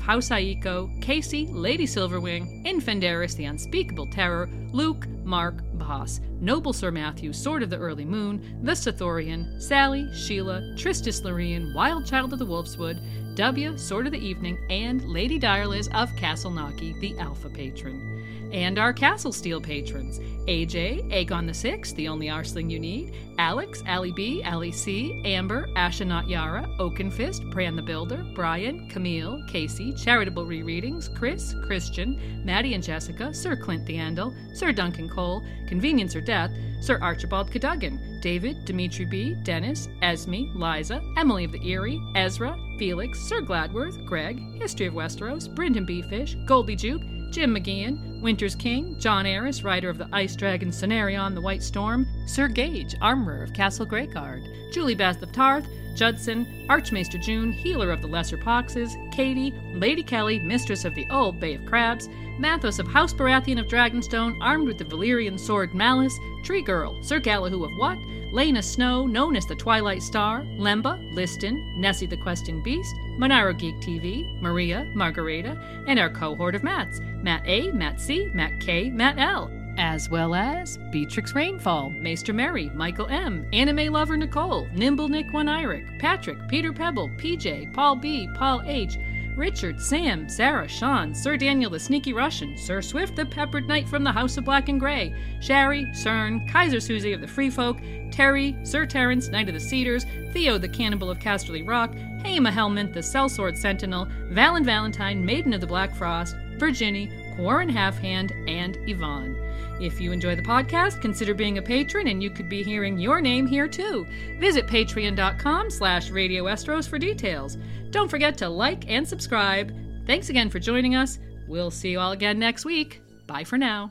House Aiko, Casey, Lady Silverwing, Infandaris, the Unspeakable Terror, Luke, Mark, Boss, Noble Sir Matthew, Sword of the Early Moon, the Sithorian, Sally, Sheila, Tristis Lorien, Wild Child of the Wolfswood, W, Sword of the Evening, and Lady Direliz of Castle Naki, the Alpha Patron and our Castle Steel patrons AJ, Aegon the Sixth, the only Arsling you need, Alex, Ali B, Ali C, Amber, Ashanat Yara, Oakenfist, Pran the Builder, Brian, Camille, Casey, Charitable Rereadings, Chris, Christian, Maddie and Jessica, Sir Clint the Andal, Sir Duncan Cole, Convenience or Death, Sir Archibald Cadogan, David, Dimitri B, Dennis, Esme, Liza, Emily of the Eyrie, Ezra, Felix, Sir Gladworth, Greg, History of Westeros, Brendan B. Fish, Goldie Juke, Jim McGeehan, Winter's King, John Aris, writer of the Ice Dragon Cenarion, The White Storm, Sir Gage, armorer of Castle Greyguard, Julie Beth of Tarth, Judson, Archmaester June, healer of the Lesser Poxes, Katie, Lady Kelly, mistress of the Old Bay of Crabs, Mathos of House Baratheon of Dragonstone, armed with the Valyrian sword Malice, Tree Girl, Sir Galahoo of What, Lena Snow, known as the Twilight Star, Lemba, Liston, Nessie the Questing Beast, Monaro Geek TV, Maria, Margareta, and our cohort of Matts Matt A, Matt C, Matt K, Matt L, as well as Beatrix Rainfall, Maester Mary, Michael M, Anime Lover Nicole, Nimble Nick One Iric, Patrick, Peter Pebble, PJ, Paul B, Paul H, Richard, Sam, Sarah, Sean, Sir Daniel the Sneaky Russian, Sir Swift the Peppered Knight from the House of Black and Grey, Sherry, Cern, Kaiser Susie of the Free Folk, Terry, Sir Terence, Knight of the Cedars, Theo the Cannibal of Casterly Rock, Haima Helmint, the Sellsword Sentinel, Valen Valentine, Maiden of the Black Frost, Virginie, Quarren Halfhand, and Yvonne. If you enjoy the podcast, consider being a patron and you could be hearing your name here too. Visit patreon.com slash Radio Westeros for details. Don't forget to like and subscribe. Thanks again for joining us. We'll see you all again next week. Bye for now.